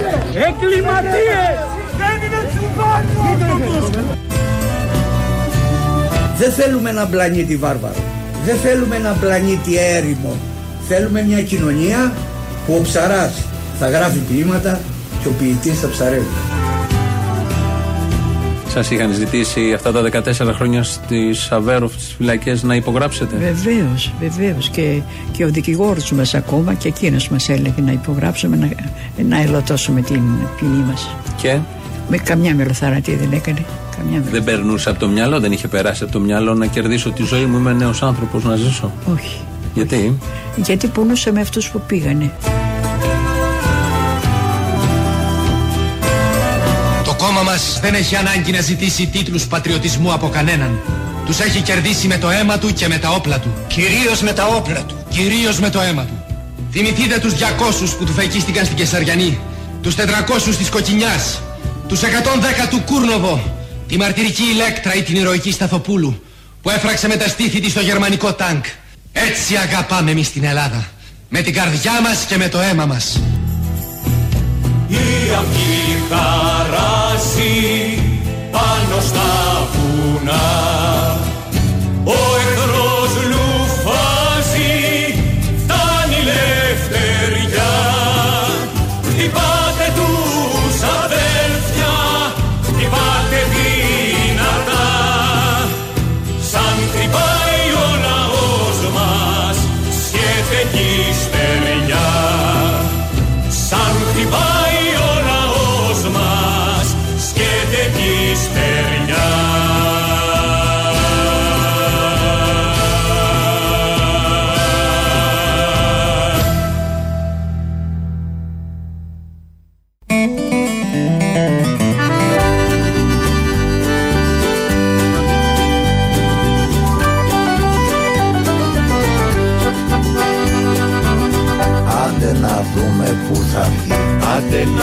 Εγκληματίες! Δεν είναι τσουβάκι Δεν θέλουμε ένα πλανήτη βάρβαρο. Δεν θέλουμε ένα πλανήτη έρημο. Θέλουμε μια κοινωνία που ο ψαράς θα γράφει ποίηματα και ο ποιητής θα ψαρεύει. Σας είχαν ζητήσει αυτά τα 14 χρόνια στις Αβέροφ, στις φυλακές, να υπογράψετε. Βεβαίως, βεβαίως. Και, και ο δικηγόρος μας ακόμα και εκείνος μας έλεγε να υπογράψουμε, να, να ελωτώσουμε την ποινή μας. Και; Με καμιά μελοθαρατή δεν έκανε. Καμιά δεν περνούσε από το μυαλό, δεν είχε περάσει από το μυαλό να κερδίσω τη ζωή μου. Είμαι νέος άνθρωπος να ζήσω. Όχι. Γιατί; Γιατί πονούσαμε αυτούς που πήγανε. Μας δεν έχει ανάγκη να ζητήσει τίτλους πατριωτισμού από κανέναν. Τους έχει κερδίσει με το αίμα του και με τα όπλα του. Κυρίως με τα όπλα του. Κυρίως με το αίμα του. Θυμηθείτε τους 200 που του φεκίστηκαν στην Κεσαριανή, τους 400 της Κοκκινιάς, τους 110 του Κούρνοβο, τη μαρτυρική Ηλέκτρα ή την ηρωική Σταθοπούλου, που έφραξε με τα στήθη της στο γερμανικό τάγκ. Έτσι αγαπάμε εμείς την Ελλάδα. Με την καρδιά μας και με το αίμα μας η αυγή χαράσει πάνω στα βουνά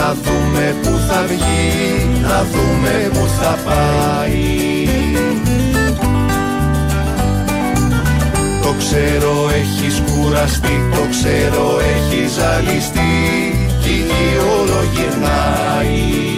να δούμε που θα βγει, να δούμε που θα πάει. Το ξέρω έχεις κουραστεί, το ξέρω έχεις ζαλιστεί Κι η όλο γυρνάει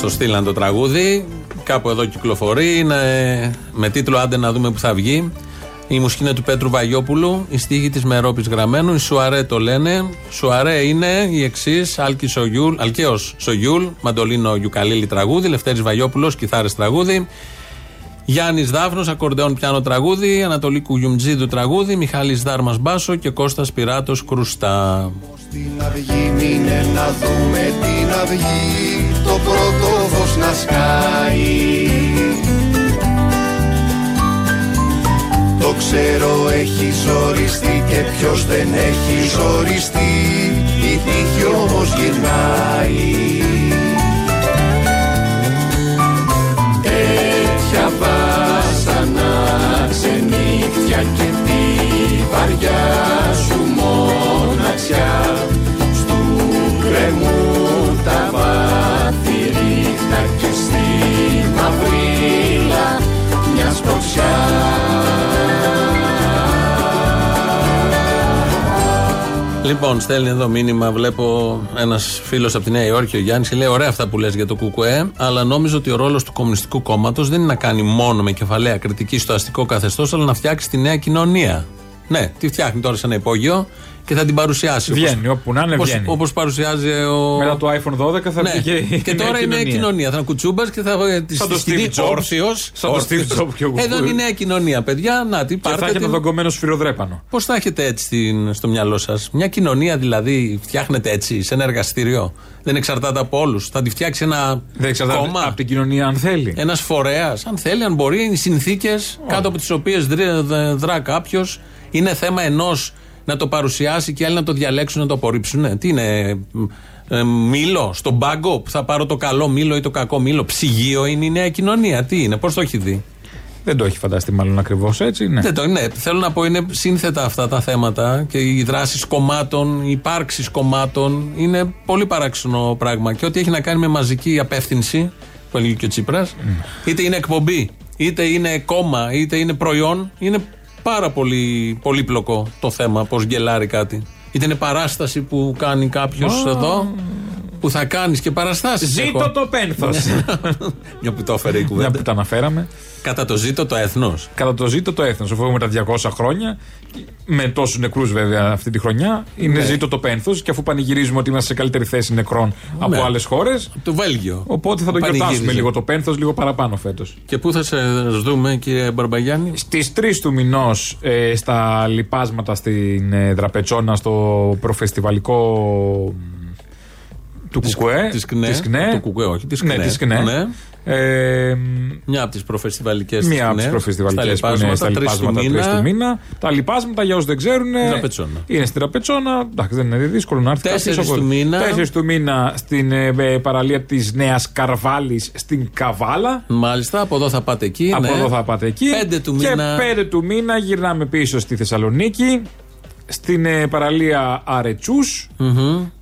Μας το στείλαν το τραγούδι, κάπου εδώ κυκλοφορεί, είναι με τίτλο «Άντε να δούμε που θα βγει». Η μουσική είναι του Πέτρου Βαγιόπουλου, η στίχη της Μερόπη Γραμμένου. Η Σουαρέ το λένε. Σουαρέ είναι η εξής: Άλκη Σογιούλ, Αλκαίος Σογιούλ, Μαντολίνο Γιουκαλίλη τραγούδι, Λευτέρης Βαγιόπουλος, Κιθάρες τραγούδι. Γιάννης Δάφνος, ακορντεόν πιάνο τραγούδι, Ανατολή Κουγιουμτζίδου τραγούδι, Μιχάλης Δάρμας Μπάσο και Κώστας Πυράτο Κρουστά. Στην αυγή μείνε να δούμε την αυγή, το πρώτο φως να σκάει. Το ξέρω έχει ζοριστεί και ποιος δεν έχει ζοριστεί Η τύχη όμως γυρνάει Τέτοια βάσανα ξενύχτια και τη βαριά σου μοναξιά Λοιπόν, στέλνει εδώ μήνυμα. Βλέπω ένας φίλος από τη Νέα Υόρκη, ο Γιάννης, λέει: Ωραία αυτά που λες για το ΚΚΕ, αλλά νόμιζω ότι ο ρόλος του Κομμουνιστικού Κόμματος δεν είναι να κάνει μόνο με κεφαλαία κριτική στο αστικό καθεστώς, αλλά να φτιάξει τη νέα κοινωνία. Ναι, τι φτιάχνει τώρα σε ένα υπόγειο, και θα την παρουσιάσει. Βγαίνει, όπου να είναι, βγαίνει. Όπως παρουσιάζει ο. Μετά το iPhone 12 θα Ναι. βγει και, η και νέα τώρα είναι κοινωνία. κοινωνία. Θα είναι κουτσούμπας και θα τη Σαν το Steve Jobs. όρθιος. Σαν το Όρθιος. Steve Jobs και ο Εδώ είναι η νέα κοινωνία, παιδιά. Να τι Και θα πάρτε. έχει ένα την- δογκωμένο σφυροδρέπανο. Πώς θα έχετε έτσι στην- στο μυαλό σας, Μια κοινωνία δηλαδή φτιάχνετε έτσι σε ένα εργαστήριο; Δεν εξαρτάται από όλους. Θα τη φτιάξει ένα Δεν εξαρτάται κόμμα; από την κοινωνία αν θέλει. Ένας φορέας, αν θέλει, αν μπορεί, είναι οι συνθήκες κάτω από τις οποίες δρά κάποιος. Είναι θέμα ενός να το παρουσιάσει και άλλοι να το διαλέξουν, να το απορρίψουν. Ναι, Τι είναι, ε, μήλο στον πάγκο που θα πάρω το καλό μήλο ή το κακό μήλο. Ψυγείο είναι η νέα κοινωνία. Τι είναι, πώς το έχει δει; Δεν το έχει φανταστεί μάλλον ακριβώς έτσι. Ναι. Δεν το είναι. Θέλω να πω είναι σύνθετα αυτά τα θέματα και οι δράσεις κομμάτων, οι υπάρξεις κομμάτων είναι πολύ παράξενο πράγμα. Και ό,τι έχει να κάνει με μαζική απεύθυνση, που έλεγε και ο Τσίπρας, είτε είναι εκπομπή, είτε είναι κόμμα, είτε είναι προϊόν, είναι πάρα πολύ πολύπλοκο το θέμα πώς γκελάρει κάτι. Είτε είναι παράσταση που κάνει κάποιος Α. εδώ, που θα κάνεις και παραστάσεις. Ζήτω το πένθος. Μια που το έφερε η Μια κουβέντα. που τα αναφέραμε. Κατά το ζήτο το έθνος. Κατά το ζήτο το έθνος. Αφού έχουμε τα 200 χρόνια, με τόσους νεκρούς βέβαια αυτή τη χρονιά, είναι Ναι. ζήτο το πένθος. Και αφού πανηγυρίζουμε ότι είμαστε σε καλύτερη θέση νεκρών από Ναι. άλλες χώρες, Το Βέλγιο. οπότε θα το γιορτάσουμε Πανηγύριζε. λίγο το πένθος, λίγο παραπάνω φέτος. Και πού θα σε δούμε, κύριε Μπαρμπαγιάννη; Στις 3 του μηνός, ε, στα λοιπάσματα στην ε, Δραπετσόνα, στο προφεστιβαλικό του Κουκουέ. Της ΚΝΕ. Της ΚΝΕ. Του Κουκουέ, όχι, της Ναι, ΚΝΕ. της ΚΝΕ. Ναι. Ε, Μια από τις προφεστιβαλικές Μία από τις προφεστιβαλικές που είναι στα λοιπάσματα 3 του μήνα. Τα λοιπάσματα, για όσους δεν ξέρουν, Τραπετσόνα. είναι στην Τραπετσόνα. Εντάξει, δεν είναι δύσκολο να έρθει Τέσσερις κάποιος, του οπότε- μήνα. Τέσσερις του μήνα στην ε, ε, παραλία της Νέας Καρβάλης στην Καβάλα. Μάλιστα, από εδώ θα πάτε εκεί. Από ναι. εδώ θα πάτε εκεί. Πέντε του και μήνα. 5 του μήνα γυρνάμε πίσω στη Θεσσαλονίκη. Στην ε, παραλία Αρετσούς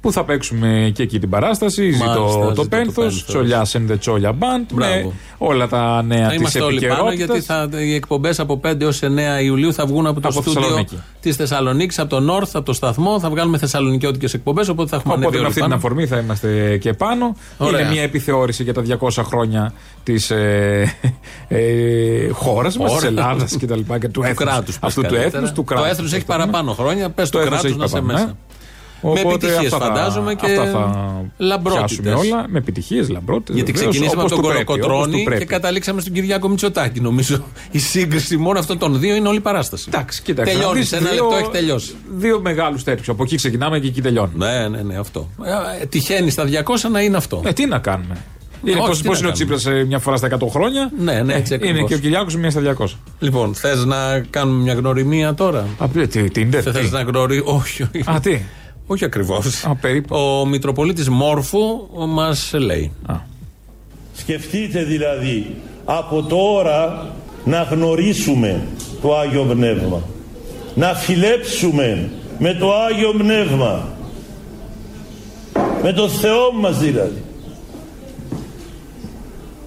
που θα παίξουμε και εκεί την παράσταση. Μάλιστα, Ζήτω ζήτω το το πένθος, πένθος. Τσολιά and the Τσόλια Band. Με Μπράβο. όλα τα νέα Θα της είμαστε όλοι πάνω γιατί επικαιρότητα. θα, οι εκπομπές από 5 έως 9 Ιουλίου θα βγουν από το Από στούντιο Θεσσαλονίκη. της Θεσσαλονίκης, από το North, από το σταθμό. Θα βγάλουμε θεσσαλονικιώτικες εκπομπές. Οπότε θα έχουμε Οπότε ανέβει με όλοι αυτή την πάνω. αφορμή θα είμαστε και πάνω. Ωραία. Είναι μια επιθεώρηση για τα 200 χρόνια της ε, ε, χώρας μας, της Ωραία. Ελλάδας και τα λοιπά. Και του, Του έθνους. κράτους. Αυτού του έθνους. Του κράτους. Το έθνος έχει παραπάνω χρόνια. Πες Το του έθνος κράτους έχει να είσαι παραπάνω, μέσα. Ναι. Με Οπότε επιτυχίες αυτά θα- φαντάζομαι και αυτά θα λαμπρότητες. πιάσουμε όλα. Με επιτυχίες, λαμπρότητες. Γιατί ξεκινήσαμε από τον Κολοκοτρόνη και και καταλήξαμε στον Κυριάκο Μητσοτάκη. Νομίζω η σύγκριση μόνο αυτών των δύο είναι όλη η παράσταση. Εντάξει, κοίταξε. να Τελειώνεις. δεις Ένα δύο- λεπτό έχει τελειώσει. Δύο μεγάλους τέτοιους. Από εκεί ξεκινάμε και εκεί τελειώνουμε. Ναι, ναι, ναι, αυτό. Ε, τυχαίνει στα 200 να είναι αυτό. Ε, τι να κάνουμε. Είναι Όχι, πώς, τι πώς να είναι ο κάνουμε. Τσίπρας μια φορά στα 100 χρόνια; Ναι, ναι, έτσι Ε, Είναι ακριβώς. και ο Κυριάκος μια στα 200. Λοιπόν, θες να κάνουμε μια γνωριμία τώρα; Α, τι, τι, τι, Δεν θες να γνωρί... Όχι, όχι. Α, τι; Όχι ακριβώς. Α, περίπου. Ο Μητροπολίτης Μόρφου μας λέει. Σκεφτείτε δηλαδή από τώρα να γνωρίσουμε το Άγιο Πνεύμα. Να φιλέψουμε με το Άγιο Πνεύμα. Με το Θεό μας δηλαδή.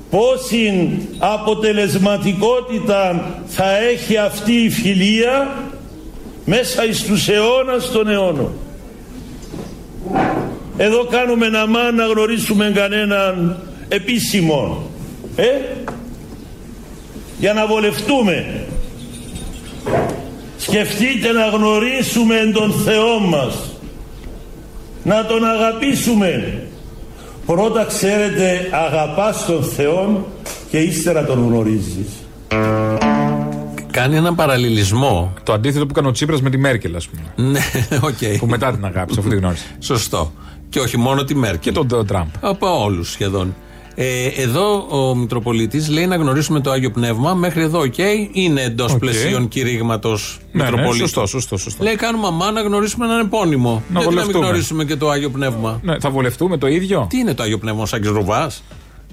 Πόση αποτελεσματικότητα θα έχει αυτή η φιλία μέσα εις τους αιώνας των αιώνων. Εδώ κάνουμε να μά να γνωρίσουμε κανέναν επίσημο. Ε; Για να βολευτούμε. Σκεφτείτε να γνωρίσουμε τον Θεό μας. Να τον αγαπήσουμε. Πρώτα ξέρετε αγαπάς τον Θεό και ύστερα τον γνωρίζεις. Κάνει έναν παραλληλισμό. Το αντίθετο που έκανε ο Τσίπρας με τη Μέρκελ, ας πούμε. Ναι, οκ. Που μετά την αγάπησε, αφού τη γνώρισε. Σωστό. Και όχι μόνο τη Μέρκελ. Και τον Ντο Τραμπ. Από όλους σχεδόν. Ε, εδώ ο Μητροπολίτης λέει να γνωρίσουμε το Άγιο Πνεύμα. Μέχρι εδώ, οκ, είναι εντός Οκ. πλαισίων κηρύγματος Ναι, ναι, Μητροπολίτης. σωστό, σωστό, σωστό. Λέει κάνουμε αμά να γνωρίσουμε έναν επώνυμο. Να Γιατί να μην βολευτούμε. γνωρίσουμε και το Άγιο Πνεύμα; Ναι, θα βολευτούμε το ίδιο; Τι είναι το Άγιο Πνεύμα, ο Σάκης Ρουβάς;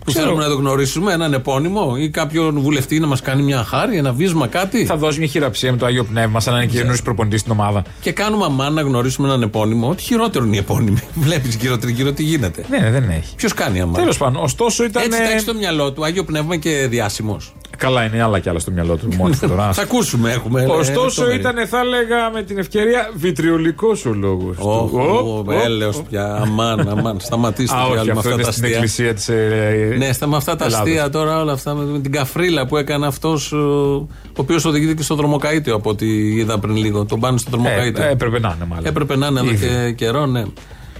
Που Ξέρω. θέλουμε να το γνωρίσουμε, έναν επώνυμο ή κάποιον βουλευτή να μας κάνει μια χάρη, ένα βίσμα, κάτι. Θα δώσει μια χειραψία με το Άγιο Πνεύμα, σαν να είναι καινούριο προπονητή στην ομάδα. Και κάνουμε αμά να γνωρίσουμε έναν επώνυμο. Ό,τι χειρότερο είναι οι επώνυμοι. Βλέπεις γύρω τριγύρω τι γίνεται. Ναι, δεν έχει. Ποιος κάνει αμά. Τέλος πάντων, ωστόσο ήταν. Έτσι τα έχεις στο μυαλό του, Άγιο Πνεύμα και διάσημος. Καλά, είναι άλλα κι άλλα στο μυαλό του μόνος του τώρα. Θα ακούσουμε, έχουμε. ε, Ωστόσο, λεπτομέρειες. ήταν, θα έλεγα με την ευκαιρία, βιτριολικός ο λόγος. Ω, έλεος πια. Αμάν, αμάν. Σταματήστε Α, πια όχι, με αυτό αυτά είναι τα στην αστεία. εκκλησία της. Ε, Ναι, στα με αυτά τα Ελλάδος. αστεία τώρα, όλα αυτά με, με την καφρίλα που έκανε αυτός, ο οποίος οδηγείται και στο δρομοκαίτιο από ό,τι είδα πριν λίγο. Τον πάνε στο δρομοκαίτιο. Ε, έπρεπε να είναι μάλλον. Έπρεπε να είναι εδώ Ήδη. και καιρό, ναι.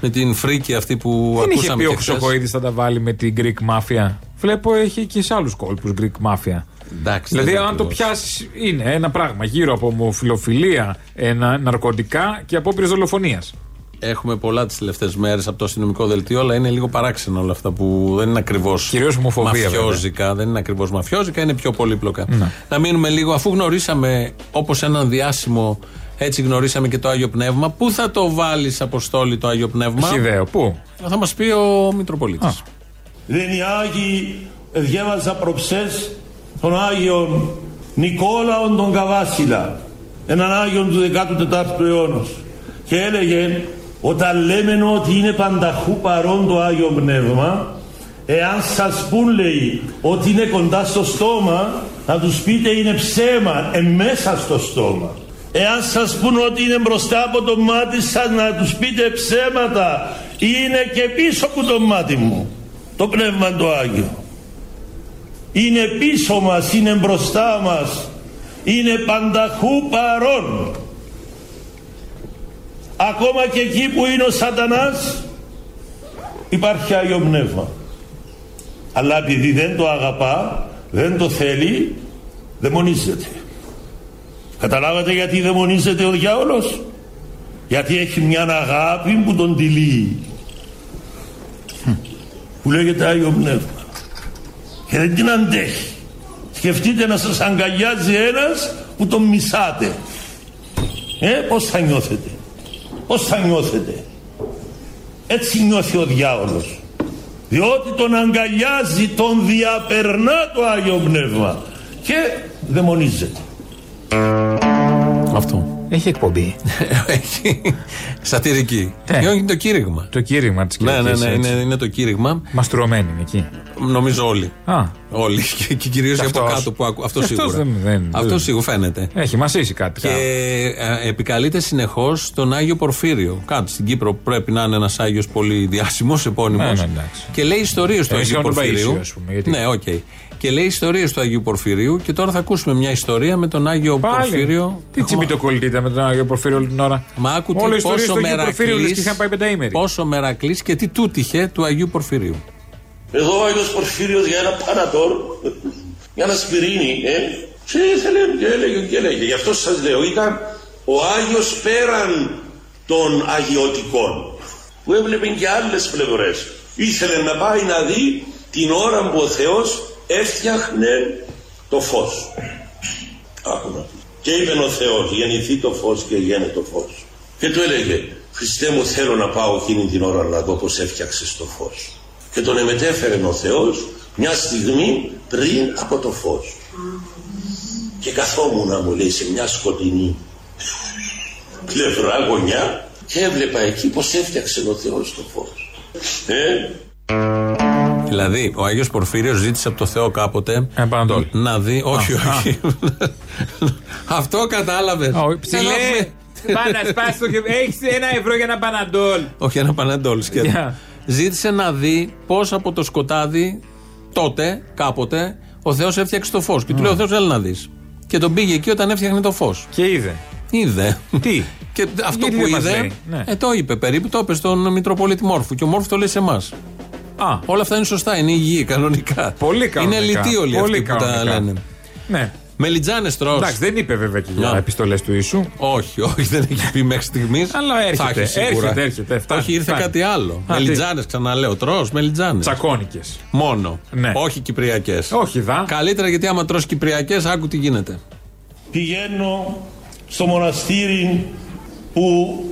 Με την φρίκη αυτή που Δεν είχε ακούσαμε πει ο και χθες. Χρυσοκοίδη θα τα βάλει με την Greek Mafia; Βλέπω έχει και σε άλλους κόλπους Greek Mafia. Εντάξει, Δηλαδή, δεν είναι αν το ακριβώς. πιάσεις, είναι ένα πράγμα γύρω από ομοφιλοφιλία, ένα, ναρκωτικά και απόπειρε δολοφονία. Έχουμε πολλά τις τελευταίες μέρες από το αστυνομικό δελτίο, αλλά είναι λίγο παράξενο όλα αυτά που δεν είναι ακριβώς. Κυρίως ομοφοβία, Μαφιόζικα. Δεν είναι ακριβώς μαφιόζικα, είναι πιο πολύπλοκα. Ναι. Να μείνουμε λίγο, αφού γνωρίσαμε όπως έναν διάσημο, έτσι γνωρίσαμε και το Άγιο Πνεύμα. Πού θα το βάλεις, Αποστόλη, το Άγιο Πνεύμα; Χιδαίο, πού; Θα μας πει ο Μητροπολίτης. Δεν οι Άγιοι διάβαζα προψές τον Άγιον Νικόλαον τον Καβάσιλα έναν Άγιον του 14ου αιώνα και έλεγε όταν λέμε ότι είναι πανταχού παρόν το Άγιο Πνεύμα εάν σας πούν λέει ότι είναι κοντά στο στόμα να τους πείτε είναι ψέμα εμέσα στο στόμα. Εάν σας πούν ότι είναι μπροστά από το μάτι σας να τους πείτε ψέματα είναι και πίσω από το μάτι μου το Πνεύμα το Άγιο. Είναι πίσω μας, είναι μπροστά μας είναι πανταχού παρόν ακόμα και εκεί που είναι ο σατανάς υπάρχει Άγιο Πνεύμα. Αλλά επειδή δεν το αγαπά δεν το θέλει δαιμονίζεται. Καταλάβατε γιατί δαιμονίζεται ο διάολος; Γιατί έχει μια αγάπη που τον τυλίγει που λέγεται Άγιο Πνεύμα. Και δεν την αντέχει. Σκεφτείτε να σας αγκαλιάζει ένας που τον μισάτε. Ε, πως θα νιώθετε; Πως θα νιώθετε; Έτσι νιώθει ο διάολος. Διότι τον αγκαλιάζει τον διαπερνά το Άγιο Πνεύμα. Και δαιμονίζεται. Αυτό. Έχει εκπομπή. Έχει. Σατυρική. Ναι. Και όχι το κήρυγμα. Το κήρυγμα της Ναι, ναι, ναι, είναι, είναι το κήρυγμα. Μαστουρωμένοι είναι εκεί. Νομίζω όλοι. Α. Όλοι. Και, και κυρίως Και από αυτός. κάτω που ακούν. Αυτό Και αυτός σίγουρα. δεν- δεν- Αυτό δεν- σίγουρα φαίνεται. Έχει μασήσει κάτι. Και ε, επικαλείται συνεχώς τον Άγιο Πορφύριο. Κάτω στην Κύπρο πρέπει να είναι ένας Άγιος πολύ διάσημος, επώνυμος. Ναι, ναι, εντάξει. και λέει ιστορίες του Ε, Αγίου σαν τον Πορφυρίου. Παΐσιο, ας πούμε, γιατί- Ναι, οκ. Και λέει ιστορίες του Αγίου Πορφυρίου. Και τώρα θα ακούσουμε μια ιστορία με τον Άγιο Πορφύριο. Τι τσιμπιτοκολλητήτα με τον Άγιο Πορφύριο όλη την ώρα. Μα άκου τι Όλο η ιστορία πόσο του Αγίου Πορφύριου λες και μερακλής, είχαν πάει πενταήμερη. πόσο μερακλής και τι τούτυχε του Αγίου Πορφυρίου. Εδώ ο Άγιος Πορφύριος για ένα πανατόρ, για ένα σπυρίνι, ε, και ήθελε και έλεγε και έλεγε. Γι' αυτό σας λέω, ήταν ο Άγιος πέραν των αγιωτικών, που έβλεπε και άλλες πλευρές. Ήθελε να πάει να δει την ώρα που ο Θεός έφτιαχνε το φως. Άκουνα. Και είπε ο Θεός, γεννηθεί το φως και γένε το φως. Και του έλεγε, Χριστέ μου θέλω να πάω εκείνη την ώρα να δω πως έφτιαξες το φως. Και τον εμετέφερε ο Θεός μια στιγμή πριν από το φως. Και καθόμουν μου λέει σε μια σκοτεινή πλευρά γωνιά και έβλεπα εκεί πως έφτιαξε ο Θεός το φως. Ε, Δηλαδή, ο Άγιος Πορφύριος ζήτησε από το Θεό κάποτε να δει. Όχι, Α, όχι. Αυτό κατάλαβες. Ψηλέ, πάει να σπάσει το κεφάλι. Έχεις ένα ευρώ για ένα παναντόλ. Όχι, ένα παναντόλ σκέτο. Για. Ζήτησε να δει πώς από το σκοτάδι τότε, κάποτε, ο Θεός έφτιαξε το φως. Και του λέει: Ο Θεός, έλα να δεις. Και τον πήγε εκεί όταν έφτιαχνε το φως. Και είδε. Είδε. Τι; Και αυτό Γιατί που δεν μας είδε, λέει, ναι. ε, το είπε περίπου, το είπε στον Μητροπολίτη Μόρφου. Και ο Μόρφου το λέει σε εμάς. Α. Όλα αυτά είναι σωστά, είναι υγιή, κανονικά. Πολύ κανονικά. Είναι λυτοί όλοι Πολύ αυτοί που τα κανονικά. λένε. Ναι. Μελιτζάνε τρώ. Εντάξει, δεν είπε βέβαια και για Να. επιστολές του ίσου. Όχι, όχι, δεν έχει πει μέχρι στιγμής. Αλλά έρχεται, έρχεται, έρχεται, φτάνει, όχι, ήρθε φτάνει. κάτι άλλο. Α, τι; Μελιτζάνε, ξαναλέω. Τρώ, μελιτζάνε. Τσακώνικες. Μόνο. Ναι. Όχι κυπριακές. Όχι δα. Καλύτερα γιατί άμα τρως κυπριακές, άκου τι γίνεται. πηγαίνω στο μοναστήρι που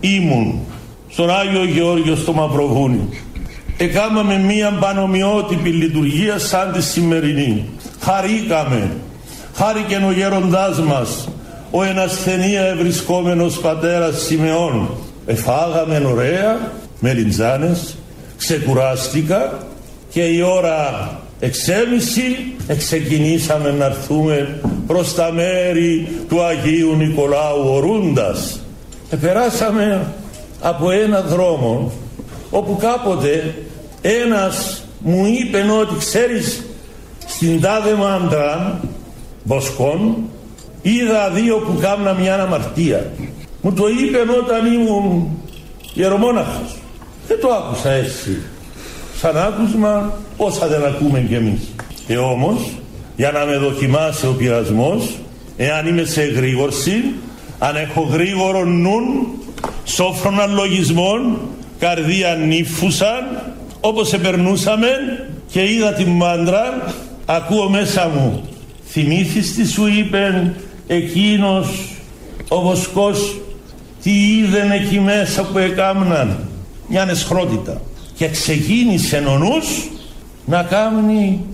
ήμουν στον Άγιο Γεώργιο στο Μαυροβούνι εκάμαμε μία πανομοιότυπη λειτουργία σαν τη σημερινή. Χαρήκαμε. Χάρηκε ο γέροντάς μας ο ενασθενία ευρισκόμενος πατέρας Σιμεών. Εφάγαμε ωραία με λιντζάνες ξεκουράστηκα και η ώρα εξέμιση ξεκινήσαμε να έρθουμε προς τα μέρη του Αγίου Νικολάου ορούντας. Επεράσαμε από ένα δρόμο όπου κάποτε ένας μου είπε ότι ξέρεις στην τάδε μάντρα βοσκών είδα δύο που κάμνα μια αμαρτία. Μου το είπε όταν ήμουν ιερομόναχος. Δεν το άκουσα έτσι. Σαν άκουσμα όσα δεν ακούμε κι εμείς. Και όμως για να με δοκιμάσει ο πειρασμός εάν είμαι σε γρήγορση αν έχω γρήγορο νουν σόφρονα λογισμών καρδία νύφουσαν όπως επερνούσαμε και είδα την μάντρα ακούω μέσα μου θυμήθης τι σου είπε εκείνος ο βοσκός τι είδεν εκεί μέσα που εκάμναν μια εσχρότητα και ξεκίνησε ο νους να κάνει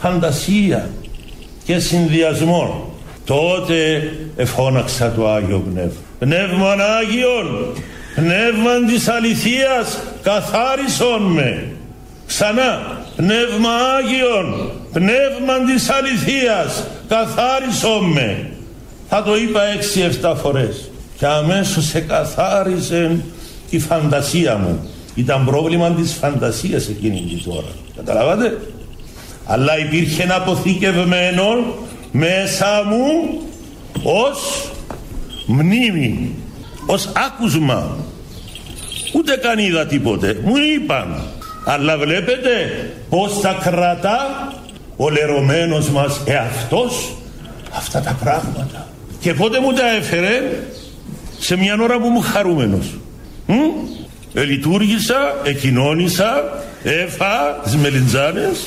φαντασία και συνδυασμό. Τότε εφώναξα το Άγιο Πνεύμα. Πνεύμα Άγιον Πνεύμα της αληθείας καθάρισον με ξανά Πνεύμα Άγιον Πνεύμα της αληθείας καθάρισον με θα το είπα έξι-εφτά φορές. Και αμέσως εκαθάρισε η φαντασία μου. Ήταν πρόβλημα της φαντασίας εκείνη την ώρα καταλάβατε; Αλλά υπήρχε ένα αποθηκευμένο μέσα μου ως μνήμη ως άκουσμα. Ούτε καν είδα τίποτε. Μου είπαν αλλά βλέπετε πως τα κρατά ο λερωμένος μας εαυτός αυτά τα πράγματα. Και πότε μου τα έφερε; Σε μια ώρα που μου χαρούμενος. Μ; ελειτουργήσα, εκοινώνησα έφα τις μελιτζάνες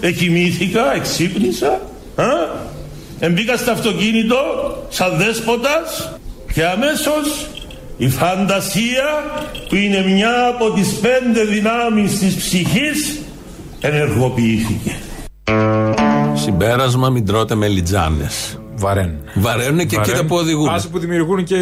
εκοιμήθηκα, εξύπνησα α; εμπήκα στο αυτοκίνητο σαν δέσποτας και αμέσως η φαντασία που είναι μια από τις πέντε δυνάμεις της ψυχής ενεργοποιήθηκε Συμπέρασμα μην τρώτε μελιτζάνε. Βαραίνουν. Βαραίνουν και κοίτα που οδηγούν. Άσε που δημιουργούν και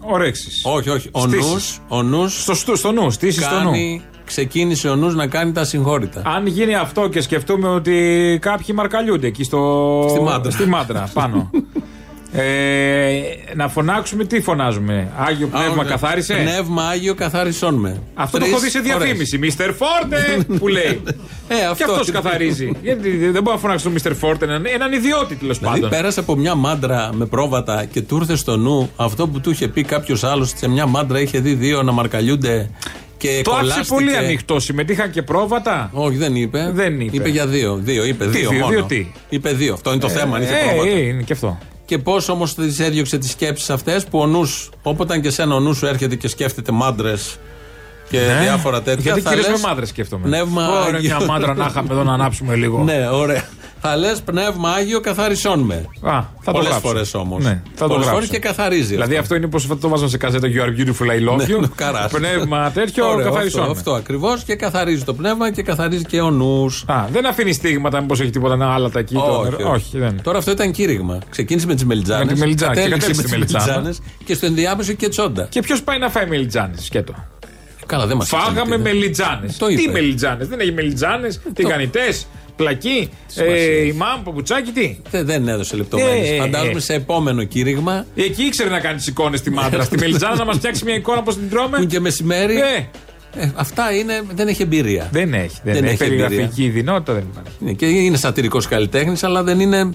ορέξει. Όχι, όχι. Ο νους, ο νους στο, στο, στο νους, στήσεις στο νου. κάνει, ξεκίνησε ο νους να κάνει τα συγχώρητα. Αν γίνει αυτό και σκεφτούμε ότι κάποιοι μαρκαλιούνται εκεί στο... Στη μάντρα. στη μάντρα πάνω. ε, να φωνάξουμε τι φωνάζουμε; Άγιο πνεύμα Α, καθάρισε; Πνεύμα Άγιο καθάρισόν με. Αυτό το Τρεις έχω δει σε φορές. διαφήμιση. Μίστερ Φόρτε που λέει. Ε, Και αυτός. αυτό καθαρίζει. Γιατί δεν μπορώ να φωνάξω τον Μίστερ Φόρτε, έναν, έναν ιδιώτη τέλος Δηλαδή πάντων. πέρασε από μια μάντρα με πρόβατα και του ήρθε στο νου αυτό που του είχε πει κάποιος άλλος σε μια μάντρα είχε δει δύο να μαρκαλιούνται και Το άφησε κολλάστηκε. πολύ ανοιχτό. Συμμετείχαν και πρόβατα; Όχι, δεν είπε. Δεν είπε. για δύο. Δύο, είπε Τι δύο. δύο, μόνο. δύο τι; Είπε δύο. Αυτό είναι το θέμα, αν είχε Ε, πρόβατα. ε, είναι και αυτό. Και πώς όμως τις έδιωξε τις σκέψεις αυτές που ο νους, όποτε και σένα ο νους σου έρχεται και σκέφτεται μάντρες και Ναι. διάφορα τέτοια. Γιατί θα κυρίως λες με μάντρε σκέφτομαι. Πνεύμα Ωραία, Άγιο. μια μάντρα να είχαμε εδώ να ανάψουμε λίγο. Ναι, ωραία. Θα λες πνεύμα Άγιο καθαρισόν με. Α, θα το Πολλές γράψω. φορές όμως. Ναι, θα το γράψω. και καθαρίζει. Δηλαδή αυτό είναι πώ το βάζω σε καζέτα You are beautiful, I love you. Ναι, καράς. Πνεύμα τέτοιο, Ωραίο, καθαρισόν. Αυτό, αυτό ακριβώς και καθαρίζει το πνεύμα και καθαρίζει και ο νους. Α, δεν αφήνει στίγματα, μήπως έχει τίποτα να άλλα τα εκεί. το Όχι, νερό. όχι, δεν. Τώρα αυτό ήταν κήρυγμα. Ξεκίνησε με τις μελιτζάνες. Με τη μελιτζάνα και κατέληξε με κατέληξε τις στη μελιτζάνα. μελιτζάνες και στο ενδιάμεσο και τσόντα. Και ποιος πάει να φάει μελιτζάνες, σκέτο. Καλά, δεν μας Φάγαμε μελιτζάνες. Το Τι είπε. μελιτζάνες, δεν έχει μελιτζάνες, τηγανιτέ, πλακί, σημασία ε, έχει. ημάμ, παπουτσάκι, τι. Δεν, δεν έδωσε λεπτομέρειες. Ε, ε, Φαντάζομαι ε. σε επόμενο κήρυγμα. Εκεί ήξερε να κάνει τις εικόνες στη μάντρα. Στη μελιτζάνα να μας φτιάξει μια εικόνα πώ την τρώμε. Που και μεσημέρι. Ε, Ε, αυτά είναι, δεν έχει εμπειρία. δεν έχει. Δεν, Δεν έχει. έχει εμπειρία. Περιγραφική δυνότητα δεν υπάρχει. Είναι και είναι σατυρικός καλλιτέχνης, αλλά δεν είναι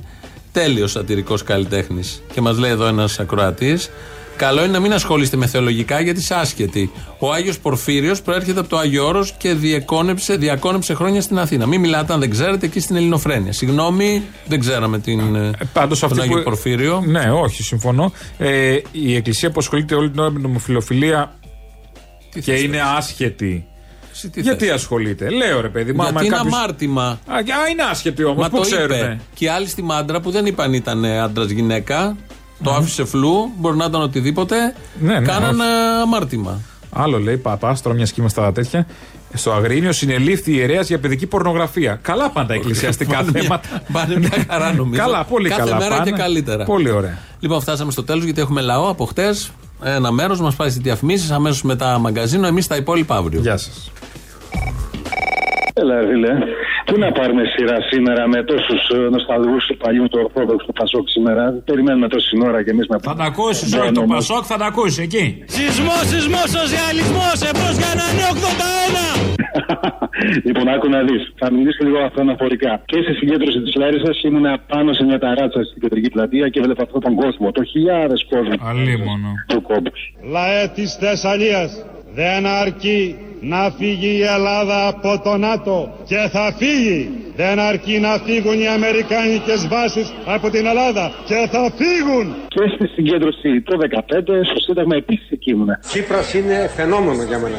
τέλειος σατυρικός καλλιτέχνης. Και μας λέει εδώ ένας ακροατής, Καλό είναι να μην ασχολείστε με θεολογικά γιατί είσαι άσχετοι. Ο Άγιος Πορφύριος προέρχεται από το Άγιο Όρος και διεκόνεψε, διακόνεψε χρόνια στην Αθήνα. Μην μιλάτε αν δεν ξέρετε εκεί στην Ελληνοφρένεια. Συγγνώμη, δεν ξέραμε την, ε, Πάντως τον αυτή Άγιο που- Πορφύριο. Ναι, όχι, συμφωνώ. Ε, η Εκκλησία που ασχολείται όλη την ώρα με την ομοφιλοφιλία και θες, είναι άσχετη. Εσύ τι Γιατί θες; ασχολείται, λέω ρε παιδί μου. άμα Γιατί είναι κάποιος- αμάρτημα. Α, και- α, είναι άσχετη όμως, Μα πού το ξέρουμε. είπε. Και οι άλλοι στη μάντρα που δεν είπαν ήταν άντρας γυναίκα, το άφησε φλού, μπορεί να ήταν οτιδήποτε. Ναι, ναι, κάνανε αμάρτημα. Άλλο λέει παπά, τώρα μια σχήμα στα τέτοια. Στο Αγρίνιο συνελήφθη ιερέας για παιδική πορνογραφία. Καλά πάντα εκκλησιαστικά Πάνε μια- θέματα. Πάνε μια χαρά νομίζω. Καλά, πολύ Κάθε καλά. μέρα πάνε. και καλύτερα. Πολύ ωραία. Λοιπόν, φτάσαμε στο τέλος γιατί έχουμε λαό από χτες. Ένα μέρος μας πάει στι διαφημίσεις, αμέσως μετά μαγκαζίνο. Εμείς τα υπόλοιπα αύριο. Γεια σας. Έλα, ρε φίλε. Πού να πάρουμε σειρά σήμερα με τόσους νοσταλγούς του παλιού του Ορθόδοξου του Πασόκ σήμερα; Περιμένουμε τόση ώρα κι εμείς να Θα τα ακούσεις, όχι το Πασόκ, θα τα ακούσεις εκεί. Σεισμός, σεισμός, σοσιαλισμός, εμπρό για ένα νέο 81! λοιπόν, άκου να δεις. Θα μιλήσω λίγο αυτοαναφορικά. Και στη συγκέντρωση της Λάρισας ήμουν πάνω σε μια ταράτσα στην κεντρική πλατεία και έβλεπα αυτόν τον κόσμο. Το χιλιάδες κόσμο. Αλίμονο. Του κόμπους. Λαέ της Θεσσαλίας δεν αρκεί να φύγει η Ελλάδα από το ΝΑΤΟ και θα φύγει. Δεν αρκεί να φύγουν οι Αμερικάνικες βάσεις από την Ελλάδα και θα φύγουν. Και στη συγκέντρωση το 2015 στο Σύνταγμα επίσης εκεί ήμουνα. Τσίπρας είναι φαινόμενο για μένα.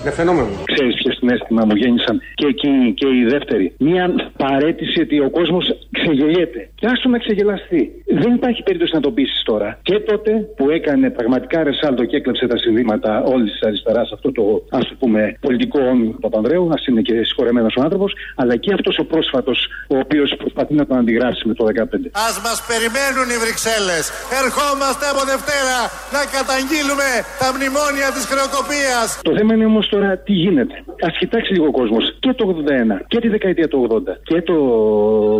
Είναι φαινόμενο. Ξέρεις ποιος συνέστημα μου γέννησαν και εκείνη και η δεύτερη. Μία παρέτηση ότι ο κόσμος ξεγελιέται. Και άστο να ξεγελαστεί. Δεν υπάρχει περίπτωση να το πείσει τώρα. Και τότε που έκανε πραγματικά ρεσάλτο και έκλεψε τα συνδύματα όλης της αριστεράς, αυτό το ας το πούμε πολιτικό όνειρο του Παπανδρέου, α είναι και συγχωρεμένος ο άνθρωπος, αλλά και αυτός ο πρόσφατος, ο οποίος προσπαθεί να τον αντιγράψει με το 2015. Α μας περιμένουν οι Βρυξέλλες. Ερχόμαστε από Δευτέρα να καταγγείλουμε τα μνημόνια της χρεοκοπίας. Το θέμα είναι όμως τώρα τι γίνεται. Α κοιτάξει λίγο ο κόσμος και το 81 και τη δεκαετία του 80 και το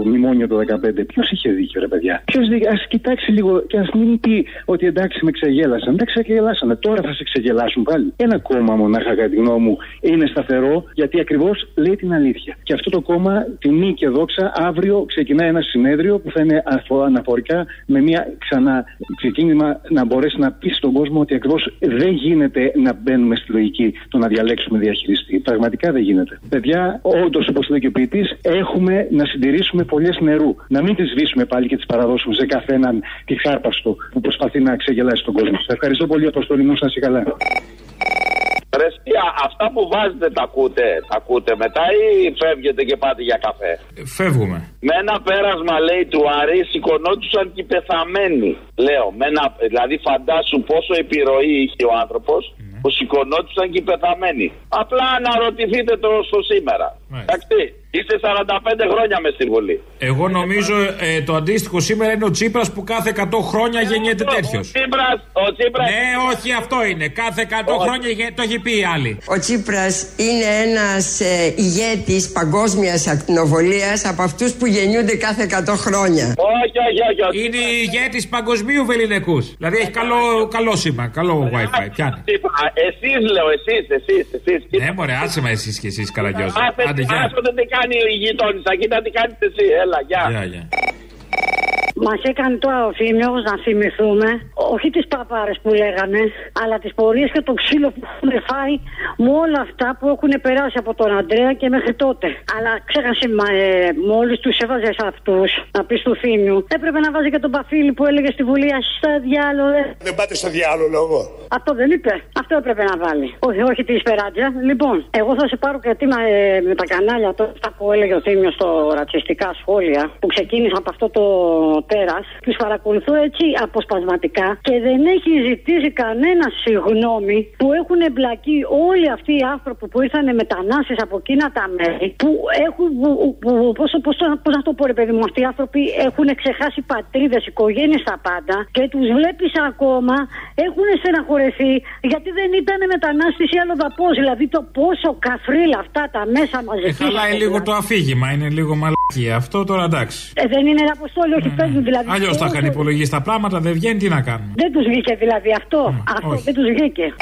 μνημόνιο του 15. Ποιος είχε δίκιο, ρε παιδιά; Ποιος δίκιο. Α κοιτάξει λίγο και ας μην πει ότι εντάξει με ξεγέλασαν. Εντάξει, ξεγελάσανε. Τώρα θα σε ξεγελάσουν πάλι. Ένα κόμμα μονάχα, κατά τη γνώμη μου, είναι σταθερό γιατί ακριβώς λέει την αλήθεια. Και αυτό το κόμμα, τιμή και δόξα, αύριο ξεκινάει ένα συνέδριο που θα είναι αφο- αναφορικά με μια ξανά ξεκίνημα να μπορέσει να πει στον κόσμο ότι ακριβώς δεν γίνεται να μπαίνουμε στη λογική το να διαλέξουμε διαχειριστή. Πραγματικά δεν γίνεται. Παιδιά, όντως, όπως λέει και ο ποιητής, έχουμε να συντηρήσουμε πολλές νερού. Να μην τις σβήσουμε πάλι και τις παραδώσουμε σε καθέναν τη χάρπαστο που προσπαθεί να ξεγελάσει τον κόσμο. Σα ευχαριστώ πολύ, Αποστολή μου, σα καλά. Ρε σκιά, αυτά που βάζετε τα ακούτε, τα ακούτε μετά ή φεύγετε και πάτε για καφέ; Φεύγουμε. Με ένα πέρασμα λέει του Αρή σηκωνόντουσαν και οι πεθαμένοι. Λέω, με ένα, δηλαδή φαντάσου πόσο επιρροή είχε ο άνθρωπος που σηκωνόντουσαν και οι πεθαμένοι. Απλά αναρωτηθείτε το στο σήμερα. Εντάξει, είστε 45 χρόνια μες στη Βουλή. Εγώ νομίζω ε, το αντίστοιχο σήμερα είναι ο Τσίπρας που κάθε 100 χρόνια γεννιέται τέτοιος. Ο Τσίπρας, ο Τσίπρας. Ναι, όχι αυτό είναι. Κάθε 100 χρόνια γεννιέται- το έχει πει η άλλη. Ο Τσίπρας είναι ένας ε, ηγέτης παγκόσμιας ακτινοβολίας από αυτούς που γεννιούνται κάθε 100 χρόνια. Όχι, όχι, όχι. όχι. Είναι ηγέτης παγκοσμίου βεληνικούς. Δηλαδή έχει καλό, καλό σήμα, καλό WiFi. Πιάνει. Εσείς λέω, εσείς, εσείς, εσείς. Ναι, μωρέ, άσε με εσείς και εσείς, Καραγκιόζη. Άντε, γεια. Άσοτε τι κάνει η γειτόνισσα, κοίτα τι κάνετε εσύ. Έλα, γεια. Γεια, γεια. Μας έκανε τώρα ο Θήμιο να θυμηθούμε όχι τις παπάρες που λέγανε, αλλά τις πορείες και το ξύλο που έχουν φάει με όλα αυτά που έχουν περάσει από τον Αντρέα και μέχρι τότε. Αλλά ξέχασε, ε, μόλις τους έβαζες αυτούς, να πεις του Θήμιου, έπρεπε να βάζει και τον Παφίλη που έλεγε στη Βουλή Αστά διάλογο. Δεν πάτε στο διάλογο λόγο. Αυτό δεν είπε. Αυτό έπρεπε να βάλει. Όχι, όχι τη Σπεράτζια. Λοιπόν, εγώ θα σε πάρω γιατί με, με τα κανάλια τώρα αυτά που έλεγε ο Θήμιος στο ρατσιστικά σχόλια που ξεκίνησα από αυτό το τέρα. Του παρακολουθώ έτσι αποσπασματικά και δεν έχει ζητήσει κανένα συγγνώμη που έχουν εμπλακεί όλοι αυτοί οι άνθρωποι που ήρθαν μετανάστες από εκείνα τα μέρη που έχουν. Που, που, πώς, πώς, το- πώς να το πω, ρε παιδί μου, αυτοί οι άνθρωποι έχουν ξεχάσει πατρίδες, οικογένειες τα πάντα και τους βλέπεις ακόμα έχουν στεναχωρεθεί γιατί δεν ήταν μετανάστες ή άλλο δαπό. Δηλαδή το πόσο καφρίλα αυτά τα μέσα Ε, μαζευτεί. χαλάει λίγο το αφήγημα, είναι λίγο μαλακία. Αυτό τώρα εντάξει. Ε, δεν είναι ένα αποστόλιο, όχι παίζουν δηλαδή. Αλλιώς τα είχαν υπολογίσει τα πράγματα, δεν βγαίνει, τι να κάνουμε. Δεν τους βγήκε δηλαδή αυτό. αυτό όχι. δεν τους βγήκε.